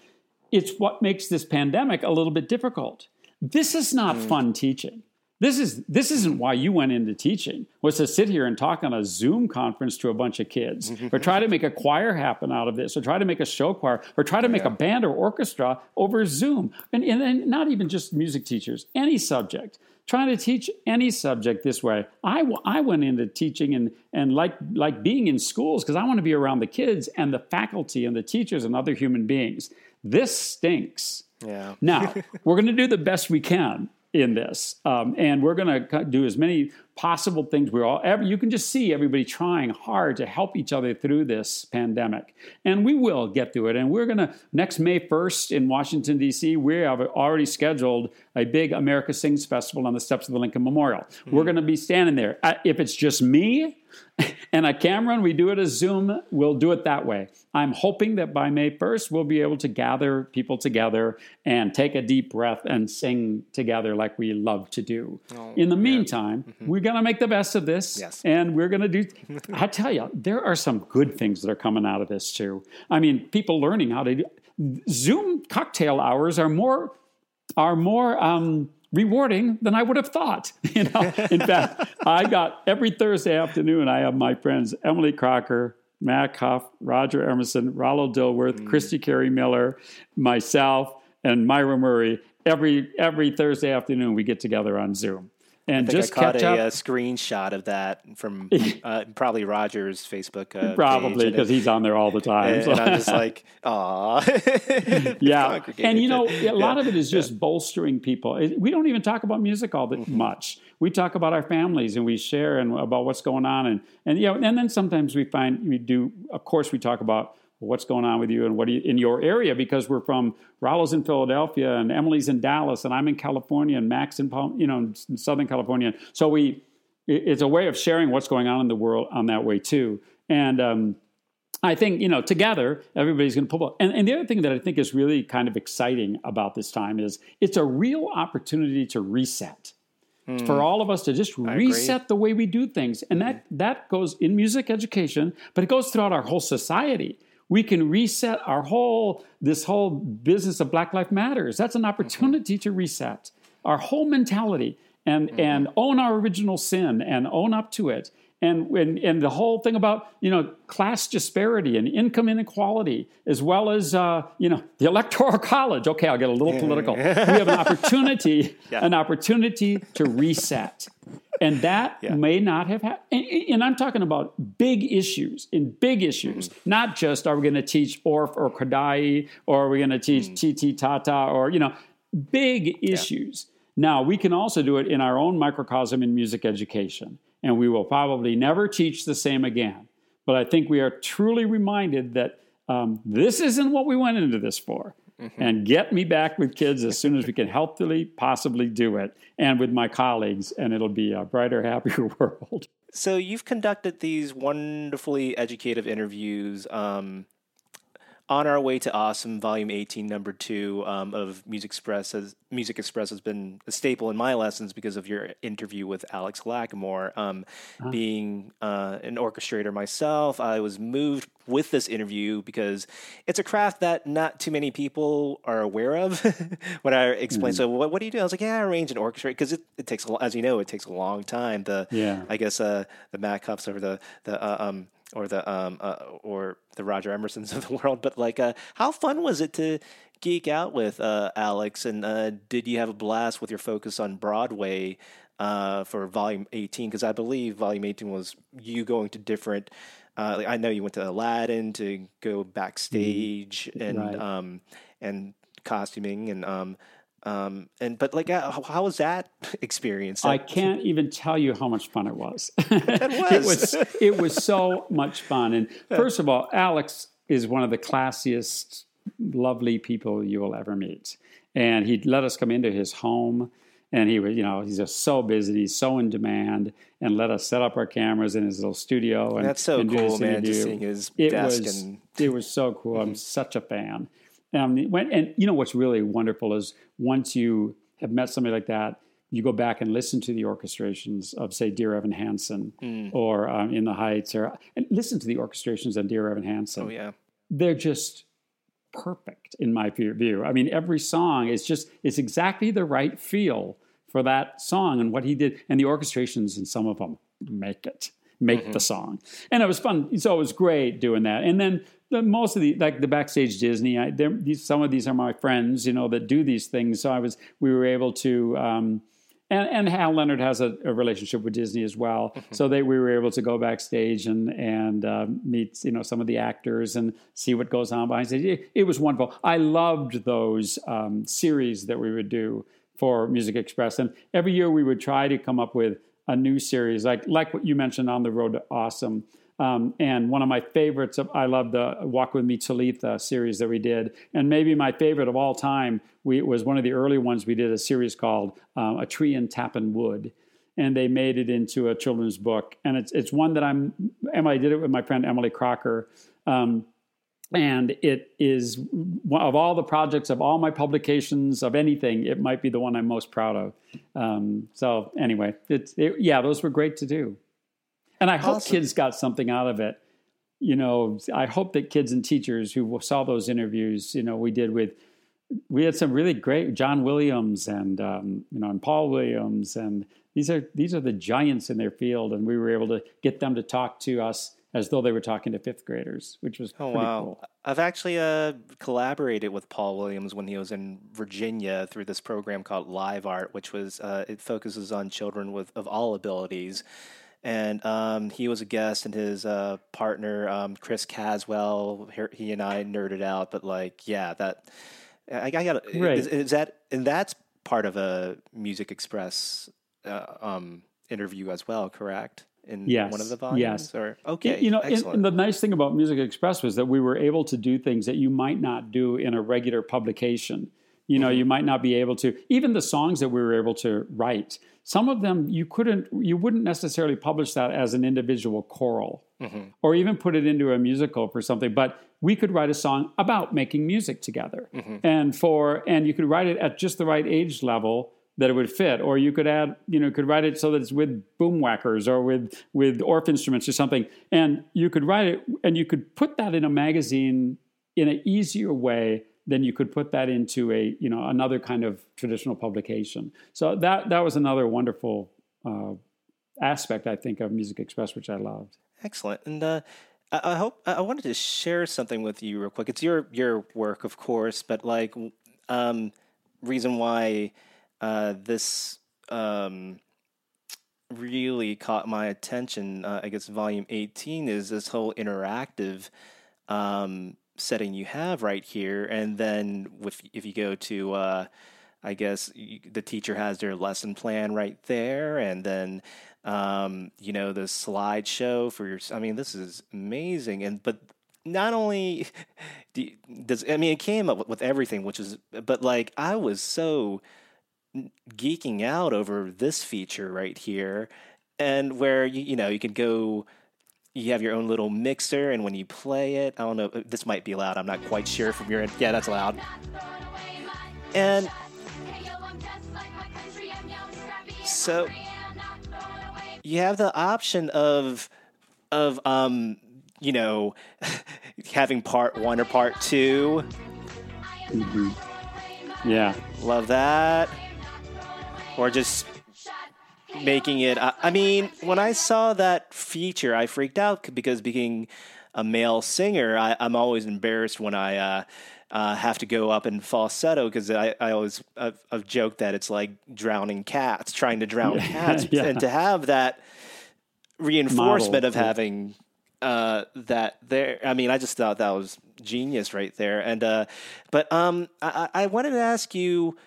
It's what makes this pandemic a little bit difficult. This is not mm. fun teaching. This is this isn't why you went into teaching. Was to sit here and talk on a Zoom conference to a bunch of kids, or try to make a choir happen out of this, or try to make a show choir, or try to make yeah. a band or orchestra over Zoom, and, and, and not even just music teachers, any subject. Trying to teach any subject this way. I, I went into teaching and, and like, like being in schools because I want to be around the kids and the faculty and the teachers and other human beings. This stinks. Yeah. now, we're going to do the best we can in this. Um, and we're going to do as many possible things. We're all, every, you can just see everybody trying hard to help each other through this pandemic. And we will get through it. And we're going to, next May 1st in Washington, D.C., we have already scheduled a big America Sings Festival on the steps of the Lincoln Memorial. Mm-hmm. We're going to be standing there. If it's just me, and a camera and we do it as Zoom, we'll do it that way. I'm hoping that by May 1st, we'll be able to gather people together and take a deep breath and sing together like we love to do. Oh, In the meantime, mm-hmm. we're going to make the best of this. Yes. And we're going to do, I tell you, there are some good things that are coming out of this too. I mean, people learning how to do, Zoom cocktail hours are more, are more, um, rewarding than I would have thought. You know, in fact, I got every Thursday afternoon. I have my friends Emily Crocker, Mac Huff, Roger Emerson, Rollo Dilworth, mm. Cristi Cary Miller, myself, and Myra Murray. Every every Thursday afternoon, we get together on Zoom and just I caught a, a, screenshot of that from uh, probably Roger's Facebook. Uh, probably because he's on there all the time. And, so. and I'm just like, ah, yeah. And you know, a lot yeah. of it is just yeah. bolstering people. We don't even talk about music all that mm-hmm. much. We talk about our families and we share and about what's going on, and and you know, and then sometimes we find we do. Of course, we talk about what's going on with you and what you, in your area because we're from Rollo's in Philadelphia and Emily's in Dallas and I'm in California and Mac's in you know in Southern California. So we it's a way of sharing what's going on in the world on that way too. And um, I think you know together everybody's going to pull. And, and the other thing that I think is really kind of exciting about this time is it's a real opportunity to reset. Mm. For all of us to just I reset agree. the way we do things, and that that goes in music education, but it goes throughout our whole society we can reset our whole this whole business of black life matters that's an mm-hmm. opportunity mm-hmm. to reset our whole mentality and mm-hmm. and own our original sin and own up to it and, and and the whole thing about you know class disparity and income inequality, as well as uh, you know the electoral college. Okay, I'll get a little political. we have an opportunity, yeah. an opportunity to reset, and that yeah. may not have happened. And, and, I'm talking about big issues, in big issues, mm. not just are we going to teach Orff or Kodály, or are we going to teach mm. Titi Tata, or you know, big issues. Yeah. Now we can also do it in our own microcosm in music education and we will probably never teach the same again. But I think we are truly reminded that um, this isn't what we went into this for. Mm-hmm. And get me back with kids as soon as we can healthily possibly do it, and with my colleagues, and it'll be a brighter, happier world. So you've conducted these wonderfully educative interviews. Um, on our way to awesome volume 18 number two um, of music express has music express has been a staple in my lessons because of your interview with alex Lacamoire um, uh-huh. being uh, an orchestrator myself i was moved with this interview because it's a craft that not too many people are aware of when i explain mm. so what, what, do you do i was like yeah i arrange and orchestrate because it, it takes as you know it takes a long time the yeah i guess uh, the Mac Huffs or the the uh, um, or the um uh, or the Roger Emersons of the world. But like, uh, how fun was it to geek out with uh, Alex? And uh, did you have a blast with your focus on Broadway uh, for Volume 18? Because I believe Volume 18 was you going to different. Uh, I know you went to Aladdin to go backstage mm-hmm. and right. um, and costuming and um, um, and but like, uh, how was that experience? I can't even tell you how much fun it was. it was. it was. It was so much fun. And first of all, Alex is one of the classiest, lovely people you will ever meet. And he let us come into his home. And he was, you know, he's just so busy. He's so in demand, and let us set up our cameras in his little studio. And that's so and cool, man. Just seeing his it desk was, and it was so cool. I'm such a fan. Um, when, and you know what's really wonderful is once you have met somebody like that, you go back and listen to the orchestrations of, say, Dear Evan Hansen mm. or um, In the Heights, or and listen to the orchestrations of Dear Evan Hansen. Oh yeah, they're just perfect in my view. I mean, every song is just it's exactly the right feel for that song and what he did, and the orchestrations in some of them make it make mm-hmm. the song. And it was fun. So it was great doing that. And then the, most of the like the backstage Disney, I, these, some of these are my friends, you know, that do these things. So I was we were able to. Um, and, and Hal Leonard has a, a, relationship with Disney as well, mm-hmm. so they we were able to go backstage and and uh, meet you know some of the actors and see what goes on behind stage. It, it was wonderful. I loved those um, series that we would do for Music Express, and every year we would try to come up with a new series, like like what you mentioned on the road to awesome. Um, and one of my favorites, of, I love the Walk with Me Talitha series that we did. And maybe my favorite of all time we, was one of the early ones we did a series called um, A Tree in Tappan Wood. And they made it into a children's book. And it's, it's one that I'm, Emily did it with my friend Emily Crocker. Um, and it is of all the projects of all my publications of anything it might be the one i'm most proud of um, so anyway it's it, yeah those were great to do and i hope kids got something out of it you know i hope that kids and teachers who saw those interviews you know we did with we had some really great john williams and um, you know and paul williams and these are these are the giants in their field and we were able to get them to talk to us as though they were talking to fifth graders, which was oh wow. Cool. I've actually uh, collaborated with Paul Williams when he was in Virginia through this program called Live Art, which was uh, it focuses on children with of all abilities. And um, he was a guest, and his uh, partner um, Chris Caswell, he and I nerded out. But like, yeah, that I, I got right. is, is, that and that's part of a Music Express uh, um, interview as well, correct? in yes. one of the volumes? Yes. Or okay, you know, and, and the nice thing about Music Express was that we were able to do things that you might not do in a regular publication. You know, mm-hmm. you might not be able to even the songs that we were able to write. Some of them you couldn't, you wouldn't necessarily publish that as an individual choral, mm-hmm. or even put it into a musical for something. But we could write a song about making music together, mm-hmm. and for and you could write it at just the right age level that it would fit or you could add you know could write it so that it's with Boomwhackers or with with Orff instruments or something and you could write it and you could put that in a magazine in an easier way than you could put that into a you know another kind of traditional publication so that that was another wonderful uh, aspect, I think, of Music Express, which I loved. Excellent. And uh, I, hope I wanted to share something with you real quick. It's your your work, of course, but like um, reason why uh, this um, really caught my attention. Uh, I guess volume eighteen is this whole interactive um, setting you have right here, and then with if you go to uh, I guess the teacher has their lesson plan right there, and then um, you know the slideshow for your. I mean, this is amazing, and but not only does I mean it came up with everything, which is but like I was so geeking out over this feature right here, and where you you know you can go you have your own little mixer, and when you play it, I don't know, this might be loud. I'm not quite sure from your end. Yeah, that's loud. And so you have the option of of um you know having part one or part 2 mm-hmm. Yeah, love that. Or just making it. I, I mean, when I saw that feature, I freaked out because being a male singer, I, am always embarrassed when I uh, uh, have to go up in falsetto because I, I always I've, I've, joked that it's like drowning cats, trying to drown cats, yeah. and to have that reinforcement Model. of having uh, that there. I mean, I just thought that was genius right there. And uh, but um, I, I wanted to ask you.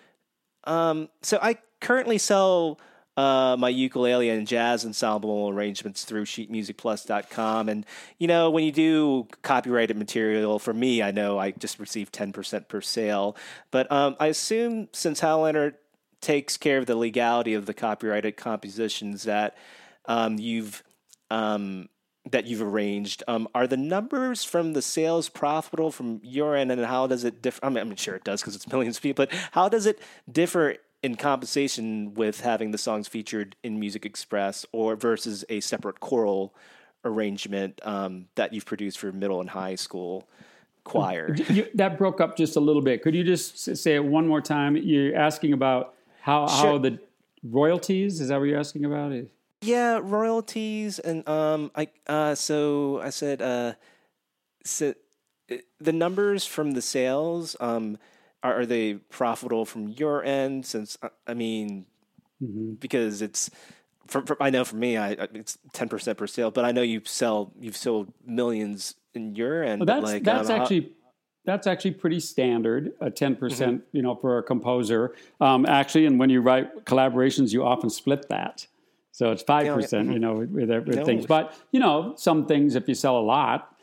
Um, so I currently sell uh, my ukulele and jazz ensemble arrangements through sheetmusicplus.com. And, you know, when you do copyrighted material, for me, I know I just receive 10% per sale. But um, I assume since Hal Leonard takes care of the legality of the copyrighted compositions that um, you've um, that you've arranged. Um, are the numbers from the sales profitable from your end, and how does it differ? I mean, I'm sure it does because it's millions of people, but how does it differ in compensation with having the songs featured in Music Express or versus a separate choral arrangement um, that you've produced for middle and high school choir. You, that broke up just a little bit. Could you just say it one more time? You're asking about how sure. how the royalties. Is that what you're asking about? Yeah, royalties and um, I uh, so I said uh, so uh, the numbers from the sales um are, are they profitable from your end? Since uh, I mean, mm-hmm. because it's for, for, I know for me, I it's ten percent per sale, but I know you sell you've sold millions in your end. Well, that's like, that's actually. That's actually pretty standard, a ten percent, mm-hmm. you know, for a composer. Um, actually, and when you write collaborations, you often split that, so it's five percent, you know, with, with, with no. things. But you know, some things, if you sell a lot,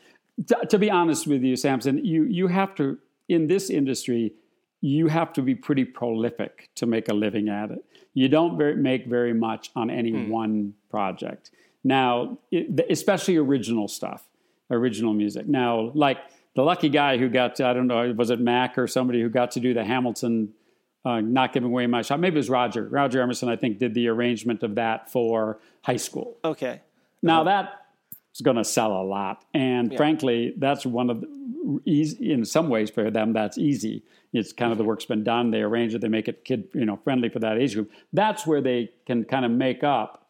to, to be honest with you, Samson, you you have to in this industry, you have to be pretty prolific to make a living at it. You don't very, make very much on any hmm. one project. Now, it, especially original stuff, original music. Now, like the lucky guy who got, to, I don't know, was it Mac or somebody who got to do the Hamilton, uh, not giving away my shot? Maybe it was Roger. Roger Emerson, I think, did the arrangement of that for high school. Okay. Now, uh-huh. that is going to sell a lot. And yeah. frankly, that's one of the, easy, in some ways for them, that's easy it's kind of the work's been done. They arrange it. They make it kid you know friendly for that age group. That's where they can kind of make up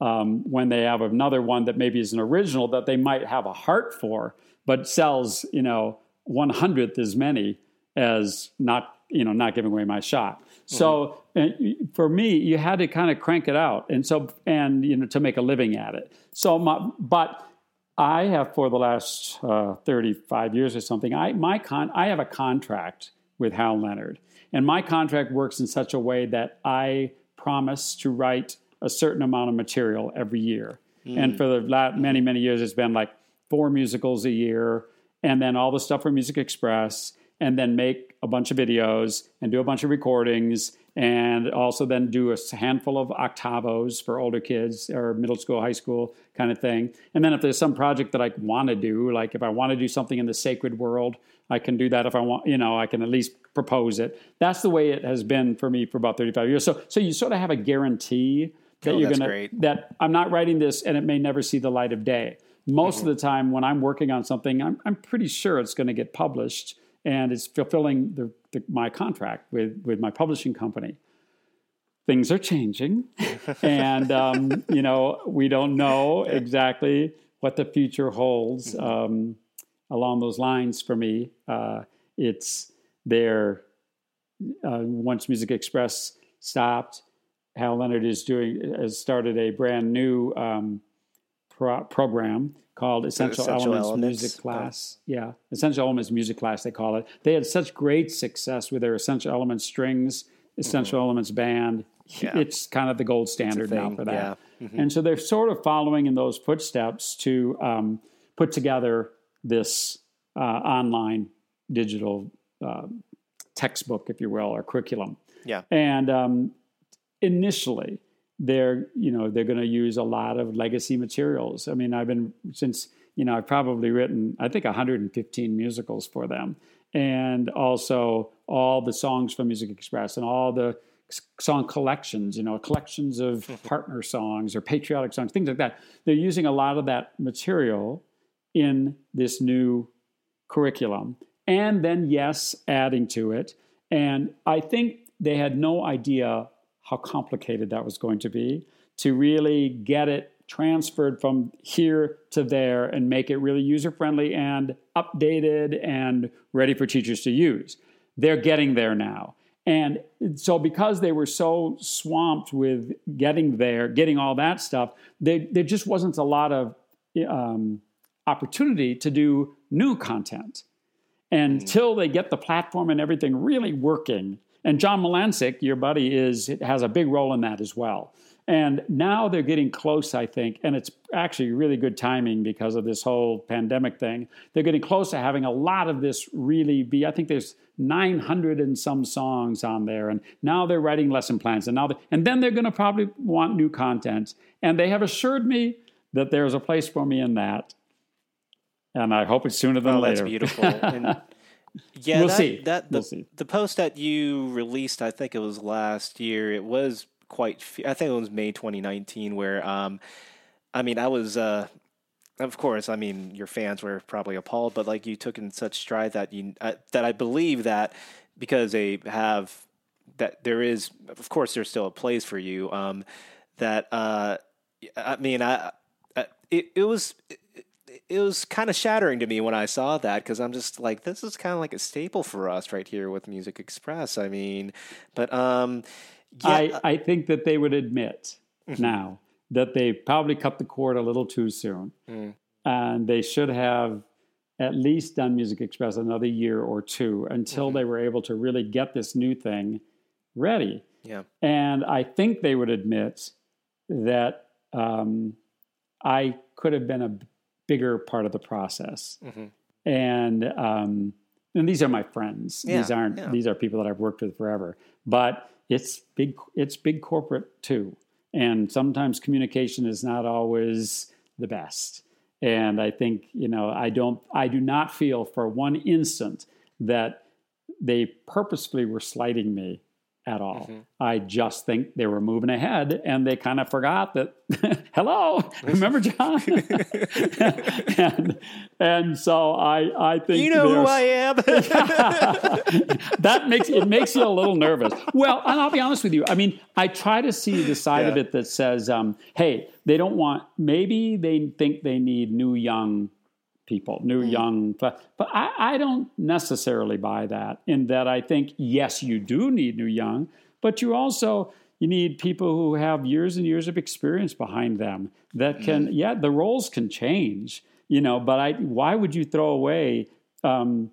um, when they have another one that maybe is an original that they might have a heart for, but sells you know one hundredth as many as not you know not giving away my shot. Mm-hmm. So for me, you had to kind of crank it out, and so and you know to make a living at it. So my, but I have for the last uh, 35 years or something. I my con I have a contract with Hal Leonard. And my contract works in such a way that I promise to write a certain amount of material every year. Mm. And for the last many, many years, it's been like four musicals a year, and then all the stuff for Music Express, and then make a bunch of videos and do a bunch of recordings and also then do a handful of octavos for older kids or middle school, high school kind of thing. And then if there's some project that I want to do, like if I want to do something in the sacred world, I can do that if I want, you know, I can at least propose it. That's the way it has been for me for about 35 years. So so you sort of have a guarantee that oh, you're going to that I'm not writing this and it may never see the light of day. Most mm-hmm. of the time when I'm working on something, I'm I'm pretty sure it's going to get published and it's fulfilling the, the, my contract with with my publishing company. things are changing, and um, you know we don't know exactly what the future holds. Mm-hmm. Um, along those lines, for me, uh, it's there. Uh, once Music Express stopped, Hal Leonard is doing has started a brand new um, pro- program called Essential, Essential Elements, Elements, Music Class. Oh. Yeah, Essential Elements Music Class, they call it. They had such great success with their Essential Elements strings, Essential mm-hmm. Elements band. Yeah. It's kind of the gold standard now for that. Yeah. Mm-hmm. And so they're sort of following in those footsteps to um, put together this uh, online digital uh, textbook, if you will, or curriculum. Yeah. And um, initially, they're you know they're going to use a lot of legacy materials. I mean, I've been since you know I've probably written I think 115 musicals for them, and also all the songs from Music Express and all the song collections, you know, collections of partner songs or patriotic songs, things like that. They're using a lot of that material in this new curriculum, and then yes, adding to it. And I think they had no idea how complicated that was going to be to really get it transferred from here to there and make it really user friendly and updated and ready for teachers to use. They're getting there now. And so, because they were so swamped with getting there, getting all that stuff, they, there just wasn't a lot of um, opportunity to do new content. And until they get the platform and everything really working, and John Malancic, your buddy, is has a big role in that as well. And now they're getting close, I think, and it's actually really good timing because of this whole pandemic thing. They're getting close to having a lot of this really be. I think there's 900 and some songs on there, and now they're writing lesson plans, and now they, and then they're going to probably want new content. And they have assured me that there's a place for me in that, and I hope it's sooner than oh, later. That's beautiful. And yeah, we'll that, see. That the, we'll see. the post that you released, I think it was last year. It was quite. I think it was May 2019, where um, I mean, I was. Uh, of course, I mean, your fans were probably appalled, but like you took in such stride that you uh, that I believe that because they have that there is, of course, there's still a place for you. Um, that uh, I mean, I, I it, it was it was kind of shattering to me when I saw that because I'm just like, this is kind of like a staple for us right here with Music Express. I mean, but um, yeah. I, uh I think that they would admit mm-hmm. now that they probably cut the cord a little too soon, mm. and they should have at least done Music Express another year or two until mm-hmm. they were able to really get this new thing ready. Yeah, and I think they would admit that um, I could have been a bigger part of the process. Mm-hmm. And um, and these are my friends. Yeah, these aren't yeah. these are people that I've worked with forever. But it's big it's big corporate too. And sometimes communication is not always the best. And I think, you know, I don't I do not feel for one instant that they purposefully were slighting me at all. Mm-hmm. I just think they were moving ahead and they kind of forgot that, hello, remember John? and, and so I, I think you know who I am. that makes it makes you a little nervous. Well, and I'll be honest with you. I mean, I try to see the side yeah. of it that says, um, hey, they don't want. Maybe they think they need new young people, new mm. young. But, I, I don't necessarily buy that. In that, I think yes, you do need new young, but you also you need people who have years and years of experience behind them that can. Mm. Yeah, the roles can change, you know. But I, why would you throw away? Um,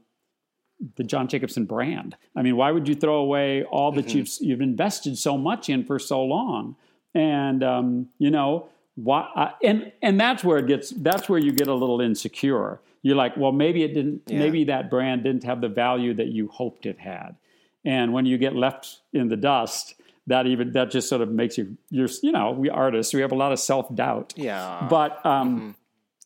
the John Jacobson brand. I mean, why would you throw away all that mm-hmm. you've you've invested so much in for so long? And um, you know, why uh, and and that's where it gets that's where you get a little insecure. You're like well maybe it didn't yeah. maybe that brand didn't have the value that you hoped it had. And when you get left in the dust that even that just sort of makes you you're you know we artists we have a lot of self-doubt. Yeah. But um, mm-hmm.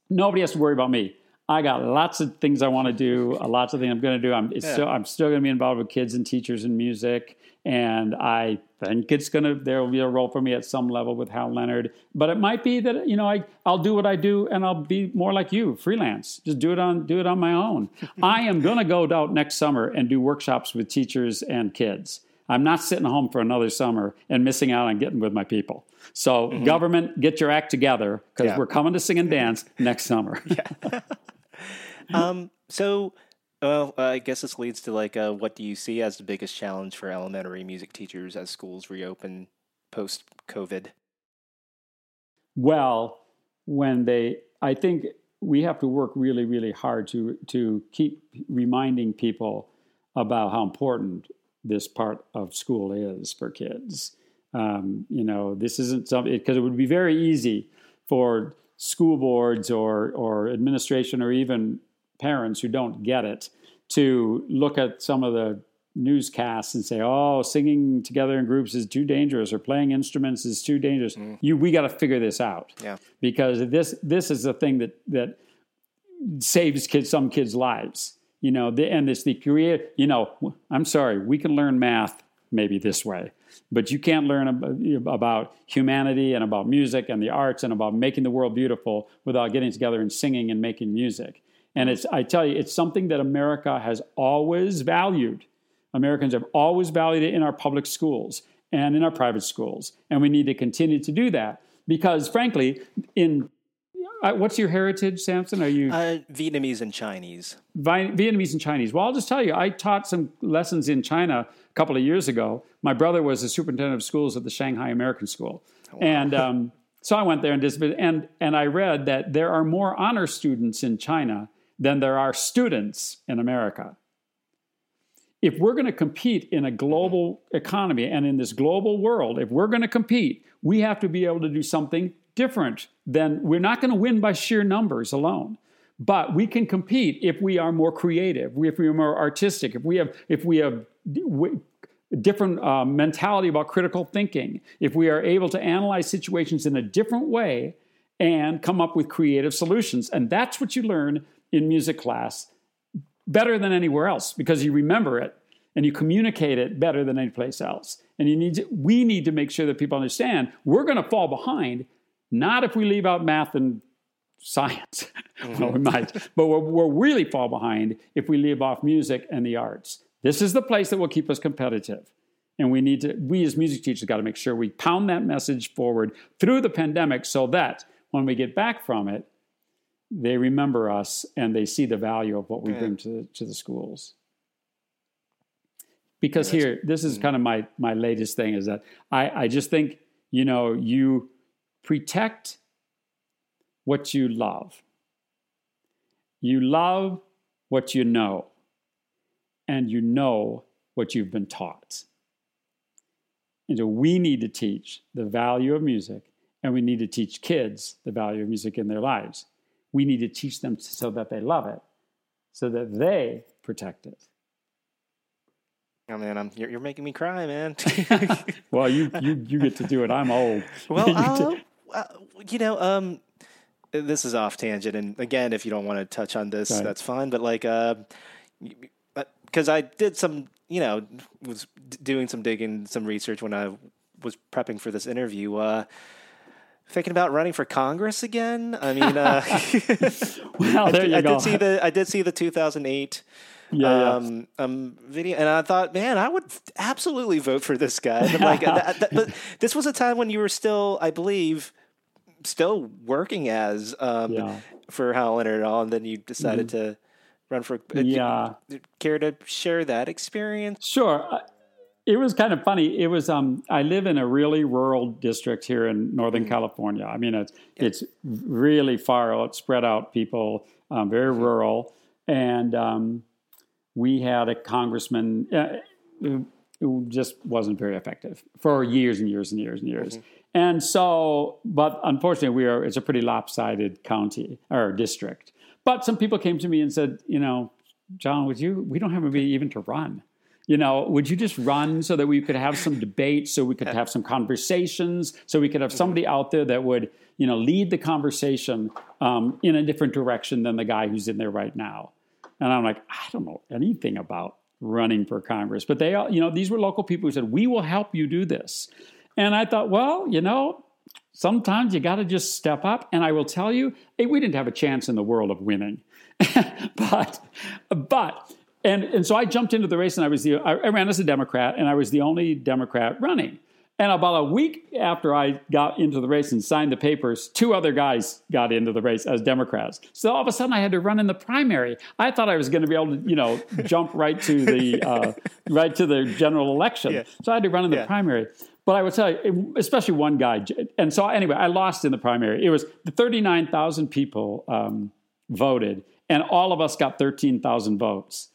nobody has to worry about me I got lots of things I want to do, lots of things I'm going to do. I'm yeah. still I'm still going to be involved with kids and teachers and music, and I think it's going to there will be a role for me at some level with Hal Leonard. But it might be that you know I I'll do what I do and I'll be more like you, freelance. Just do it on do it on my own. I am going to go out next summer and do workshops with teachers and kids. I'm not sitting home for another summer and missing out on getting with my people. So, mm-hmm. government, get your act together because yeah. we're coming to sing and dance next summer. um, so, well, I guess this leads to like, uh, what do you see as the biggest challenge for elementary music teachers as schools reopen post COVID? Well, when they, I think we have to work really, really hard to to keep reminding people about how important this part of school is for kids. Um, you know, this isn't something because it would be very easy for school boards or or administration or even parents who don't get it to look at some of the newscasts and say, "Oh, singing together in groups is too dangerous, or playing instruments is too dangerous." Mm. You, we got to figure this out. Yeah. Because this this is the thing that that saves kids some kids' lives. You know, the, and it's the create. You know, I'm sorry, we can learn math maybe this way, but you can't learn about humanity and about music and the arts and about making the world beautiful without getting together and singing and making music. And it's, I tell you, it's something that America has always valued Americans have always valued it in our public schools and in our private schools. And we need to continue to do that because, frankly, in uh, what's your heritage, Samson? Are you uh, Vietnamese and Chinese? Vi- Vietnamese and Chinese. Well, I'll just tell you, I taught some lessons in China a couple of years ago. My brother was the superintendent of schools at the Shanghai American School, wow. and um, so I went there and visited. And and I read that there are more honor students in China than there are students in America if we're going to compete in a global economy and in this global world, if we're going to compete, we have to be able to do something different than we're not going to win by sheer numbers alone. But we can compete if we are more creative, if we are more artistic, if we have if we have different uh, mentality about critical thinking, if we are able to analyze situations in a different way and come up with creative solutions. And that's what you learn in music class better than anywhere else because you remember it and you communicate it better than any place else. And you need to, we need to make sure that people understand we're going to fall behind, not if we leave out math and science. Mm-hmm. well, we might, but we'll, we'll really fall behind if we leave off music and the arts. This is the place that will keep us competitive. And we need to, we as music teachers got to make sure we pound that message forward through the pandemic so that when we get back from it, they remember us and they see the value of what we yeah. bring to, to the schools. Because yeah, here this is mm-hmm. kind of my my latest thing is that I, I just think you know you protect what you love. You love what you know. And you know what you've been taught. And so we need to teach the value of music and we need to teach kids the value of music in their lives we need to teach them so that they love it, so that they protect it. Oh man, I'm, you're, you're making me cry, man. well, you, you you get to do it. I'm old. Well, uh, uh, you know, um, this is off tangent, and again, if you don't want to touch on this, right. that's fine. But like, because uh, I did some, you know, was doing some digging, some research when I was prepping for this interview. Uh, thinking about running for Congress again. I mean, uh, well, there you I, go. I did see the I did see the 2008 yeah, um, yeah. Um, video, and I thought, man, I would absolutely vote for this guy. But like, that, that, but this was a time when you were still, I believe, still working as um, yeah. for Hal Leonard all, and then you decided mm-hmm. to run for. Uh, yeah. Care to share that experience? Sure it was kind of funny. It was um, I live in a really rural district here in Northern mm-hmm. California. I mean, it's yeah. it's really far out, spread out people, um, very mm-hmm. rural, and um, we had a congressman uh, who, just wasn't very effective for years and years and years and years. Mm-hmm. And so, but unfortunately, we are it's a pretty lopsided county or district. But some people came to me and said, you know, John, would you? We don't have anybody even to run you know, would you just run so that we could have some debate, so we could have some conversations, so we could have somebody out there that would, you know, lead the conversation um, in a different direction than the guy who's in there right now? And I'm like, I don't know anything about running for Congress, but they, you know, these were local people who said, we will help you do this. And I thought, well, you know, sometimes you got to just step up. And I will tell you, we didn't have a chance in the world of winning, but, but and and so I jumped into the race, and I was the I ran as a Democrat, and I was the only Democrat running. And about a week after I got into the race and signed the papers, two other guys got into the race as Democrats. So all of a sudden, I had to run in the primary. I thought I was going to be able to, you know, jump right to the uh, right to the general election. Yeah. So I had to run in the yeah. primary. But I would tell you, especially one guy. And so anyway, I lost in the primary. It was the thirty-nine thousand people um, voted, and all of us got thirteen thousand votes.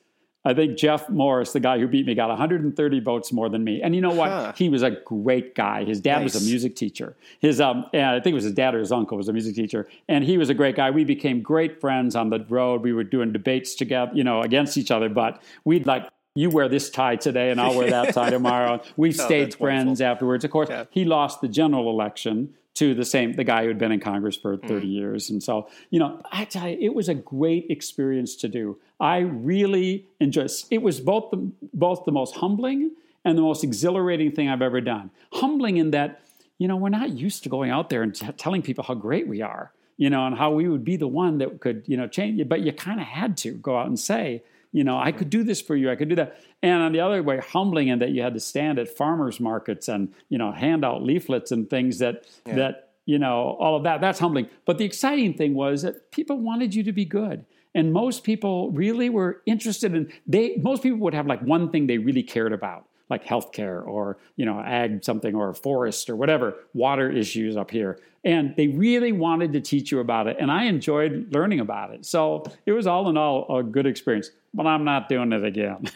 I think Jeff Morris, the guy who beat me, got 130 votes more than me. And you know what? Huh. He was a great guy. His dad nice. was a music teacher. His um, and I think it was his dad or his uncle was a music teacher, and he was a great guy. We became great friends on the road. We were doing debates together, you know, against each other. But we'd like you wear this tie today and I'll wear that tie tomorrow. We oh, stayed friends wonderful. afterwards. Of course, yeah. he lost the general election to the same the guy who had been in Congress for 30 mm. years. And so, you know, I tell you, it was a great experience to do. I really enjoyed it. was both the both the most humbling and the most exhilarating thing I've ever done. Humbling in that, you know, we're not used to going out there and t- telling people how great we are, you know, and how we would be the one that could, you know, change but you kind of had to go out and say, you know, I could do this for you. I could do that. And on the other way, humbling in that you had to stand at farmers markets and, you know, hand out leaflets and things that, yeah. that, you know, all of that. That's humbling. But the exciting thing was that people wanted you to be good. And most people really were interested in, they, most people would have like one thing they really cared about like healthcare or you know ag something or forest or whatever water issues up here and they really wanted to teach you about it and i enjoyed learning about it so it was all in all a good experience but i'm not doing it again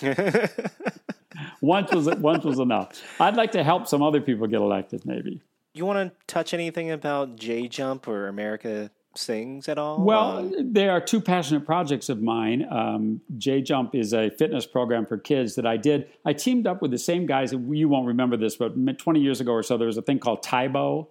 once was once was enough i'd like to help some other people get elected maybe you want to touch anything about j jump or america sings at all? Well, um, they are two passionate projects of mine. Um, J Jump is a fitness program for kids that I did. I teamed up with the same guys. You won't remember this, but 20 years ago or so, there was a thing called Tae Bo.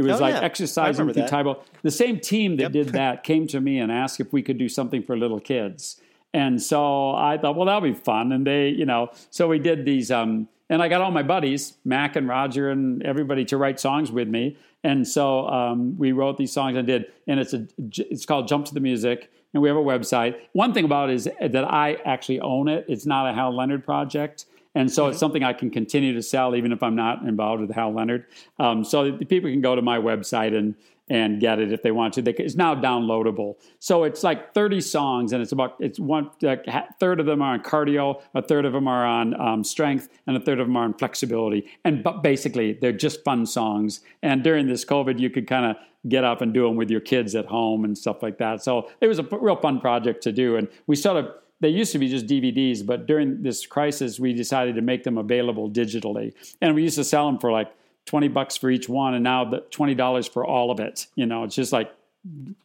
It was oh, like yeah. exercising through Tae Bo. The same team that yep. did that came to me and asked if we could do something for little kids. And so I thought, well, that'll be fun. And they, you know, so we did these. Um, and I got all my buddies, Mac and Roger and everybody, to write songs with me. And so um, we wrote these songs and did, and it's a it's called Jump to the Music, and we have a website. One thing about it is that I actually own it. It's not a Hal Leonard project. And so mm-hmm. it's something I can continue to sell even if I'm not involved with Hal Leonard. Um, so people can go to my website and and get it if they want to. They, it's now downloadable. So it's like 30 songs, and it's about it's one like, third of them are on cardio, a third of them are on um, strength, and a third of them are on flexibility. And but basically, they're just fun songs. And during this COVID, you could kind of get up and do them with your kids at home and stuff like that. So it was a real fun project to do. And we sort of they used to be just DVDs, but during this crisis, we decided to make them available digitally. And we used to sell them for like 20 bucks for each one and now the $20 for all of it you know? It's just like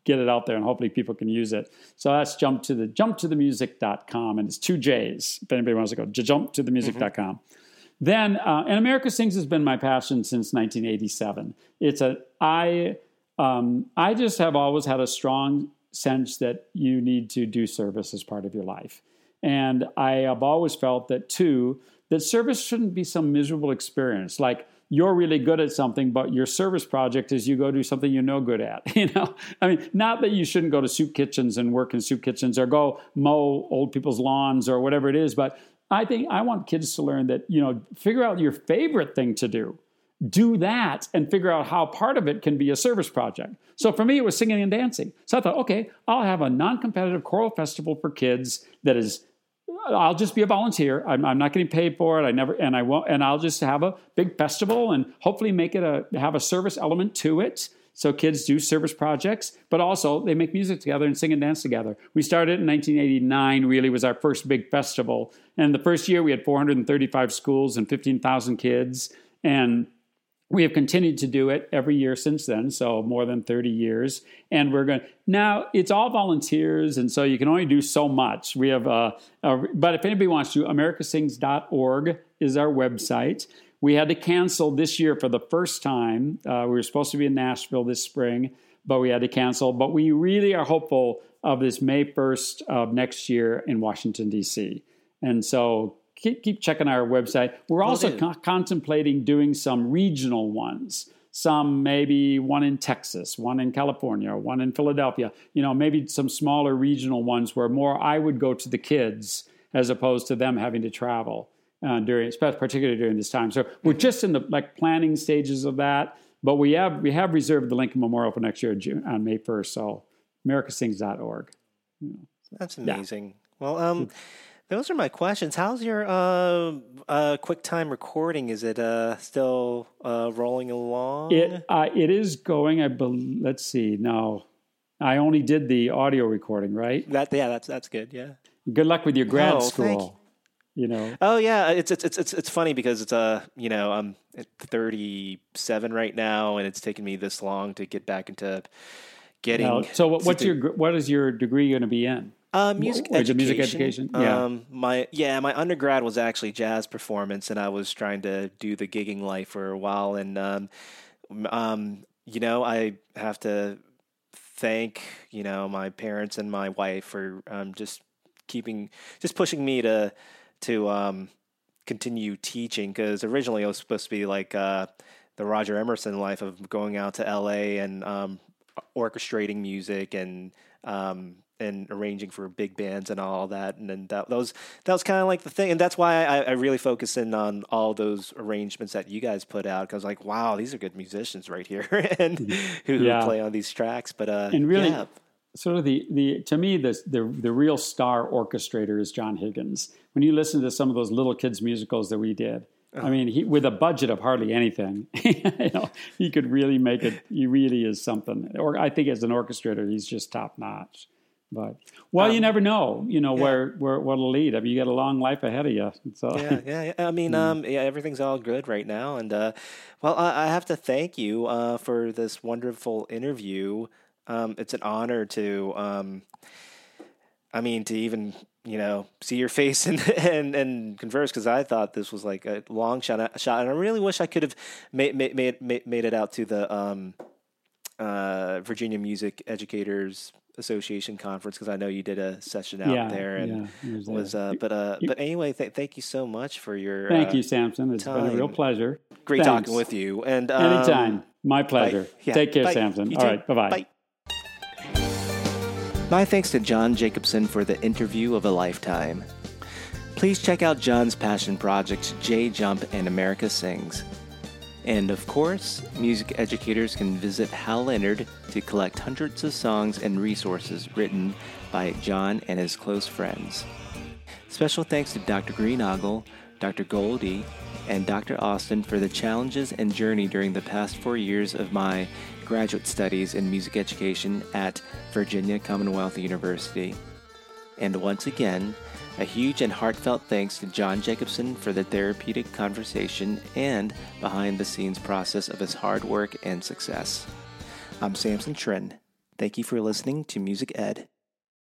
get it out there and hopefully people can use it. So that's jump to the jump to the music.com and it's two j's if anybody wants to go. Jump to the music.com mm-hmm. then uh, and america sings has been my passion since 1987 it's a i um, i just have always had a strong sense that you need to do service as part of your life and i have always felt that too that service shouldn't be some miserable experience like you're really good at something, but your service project is you go do something you're no good at. You know, I mean, not that you shouldn't go to soup kitchens and work in soup kitchens or go mow old people's lawns or whatever it is, but I think I want kids to learn that, you know, figure out your favorite thing to do. Do that and figure out how part of it can be a service project. So for me, it was singing and dancing. So I thought, okay, I'll have a non competitive choral festival for kids that is I'll just be a volunteer. I'm, I'm, not getting paid for it. I never, and I won't, and I'll just have a big festival and hopefully make it a have a service element to it. So kids do service projects, but also they make music together and sing and dance together. We started in 1989. Really was our first big festival, and the first year we had 435 schools and 15,000 kids, and we have continued to do it every year since then, so more than 30 years. And we're going now. It's all volunteers, and so you can only do so much. We have, uh, a, but if anybody wants to, americasings.org is our website. We had to cancel this year for the first time. Uh, we were supposed to be in Nashville this spring, but we had to cancel. But we really are hopeful of this May 1st of next year in Washington D.C. And so keep, keep checking our website. We're also co- contemplating doing some regional ones. some maybe one in Texas, one in California, one in Philadelphia, you know, maybe some smaller regional ones where more I would go to the kids as opposed to them having to travel uh, during, particularly during this time. So we're just in the like planning stages of that, but we have we have reserved the Lincoln Memorial for next year June, on May first. So americasings.org. You know, so, That's amazing. Yeah. Well, um, those are my questions. How's your uh, uh, QuickTime recording? Is it uh, still uh, rolling along? It uh, it is going. I be- let's see. Now, I only did the audio recording. Right. That yeah, that's that's good. Yeah. Good luck with your grad oh, school. You. you. know. Oh yeah, it's it's it's it's funny because it's a uh, you know I'm 37 right now, and it's taken me this long to get back into getting. Now, so what's your what is your degree going to be in? Uh, music education. Music education. Yeah. Um, my yeah, my undergrad was actually jazz performance, and I was trying to do the gigging life for a while. And um, um, you know, I have to thank you know my parents and my wife for um, just keeping, just pushing me to to um, continue teaching. Because originally it was supposed to be like uh, the Roger Emerson life of going out to L.A. and um, orchestrating music and um, and arranging for big bands and all that. And then that, that was that was kind of like the thing, and that's why I, I really focus in on all those arrangements that you guys put out because like, wow, these are good musicians right here, and who, yeah. who, play on these tracks. But uh, and really. Yeah. Sort of the, the to me the, the the real star orchestrator is John Higgins. When you listen to some of those little kids musicals that we did, I mean, he, with a budget of hardly anything, you know, he could really make it. He really is something. Or I think as an orchestrator, he's just top notch. But well, um, you never know. You know yeah. where where what'll lead. I mean, you got a long life ahead of you. So yeah, yeah. I mean, mm. um, yeah, everything's all good right now. And uh, well, I, I have to thank you uh, for this wonderful interview. Um, it's an honor to, um, I mean, to even you know see your face and and, and converse because I thought this was like a long shot shot, and I really wish I could have made made made, made it out to the um, uh, Virginia Music Educators Association conference because I know you did a session out yeah, there and yeah, was, was uh, but uh, but anyway, th- thank you so much for your thank uh, you, Samson. It's time. been a real pleasure. Great Thanks. talking with you. And um, anytime, my pleasure. Yeah, Take care, bye. Samson. You All right, bye bye. My thanks to John Jacobson for the interview of a lifetime. Please check out John's passion projects, J Jump and America Sings. And of course, music educators can visit Hal Leonard to collect hundreds of songs and resources written by John and his close friends. Special thanks to Dr. Greenoggle, Dr. Goldie, and Dr. Austin for the challenges and journey during the past four years of my graduate studies in music education at Virginia Commonwealth University. And once again, a huge and heartfelt thanks to John Jacobson for the therapeutic conversation and behind the scenes process of his hard work and success. I'm Samson Trinh. Thank you for listening to Music Ed.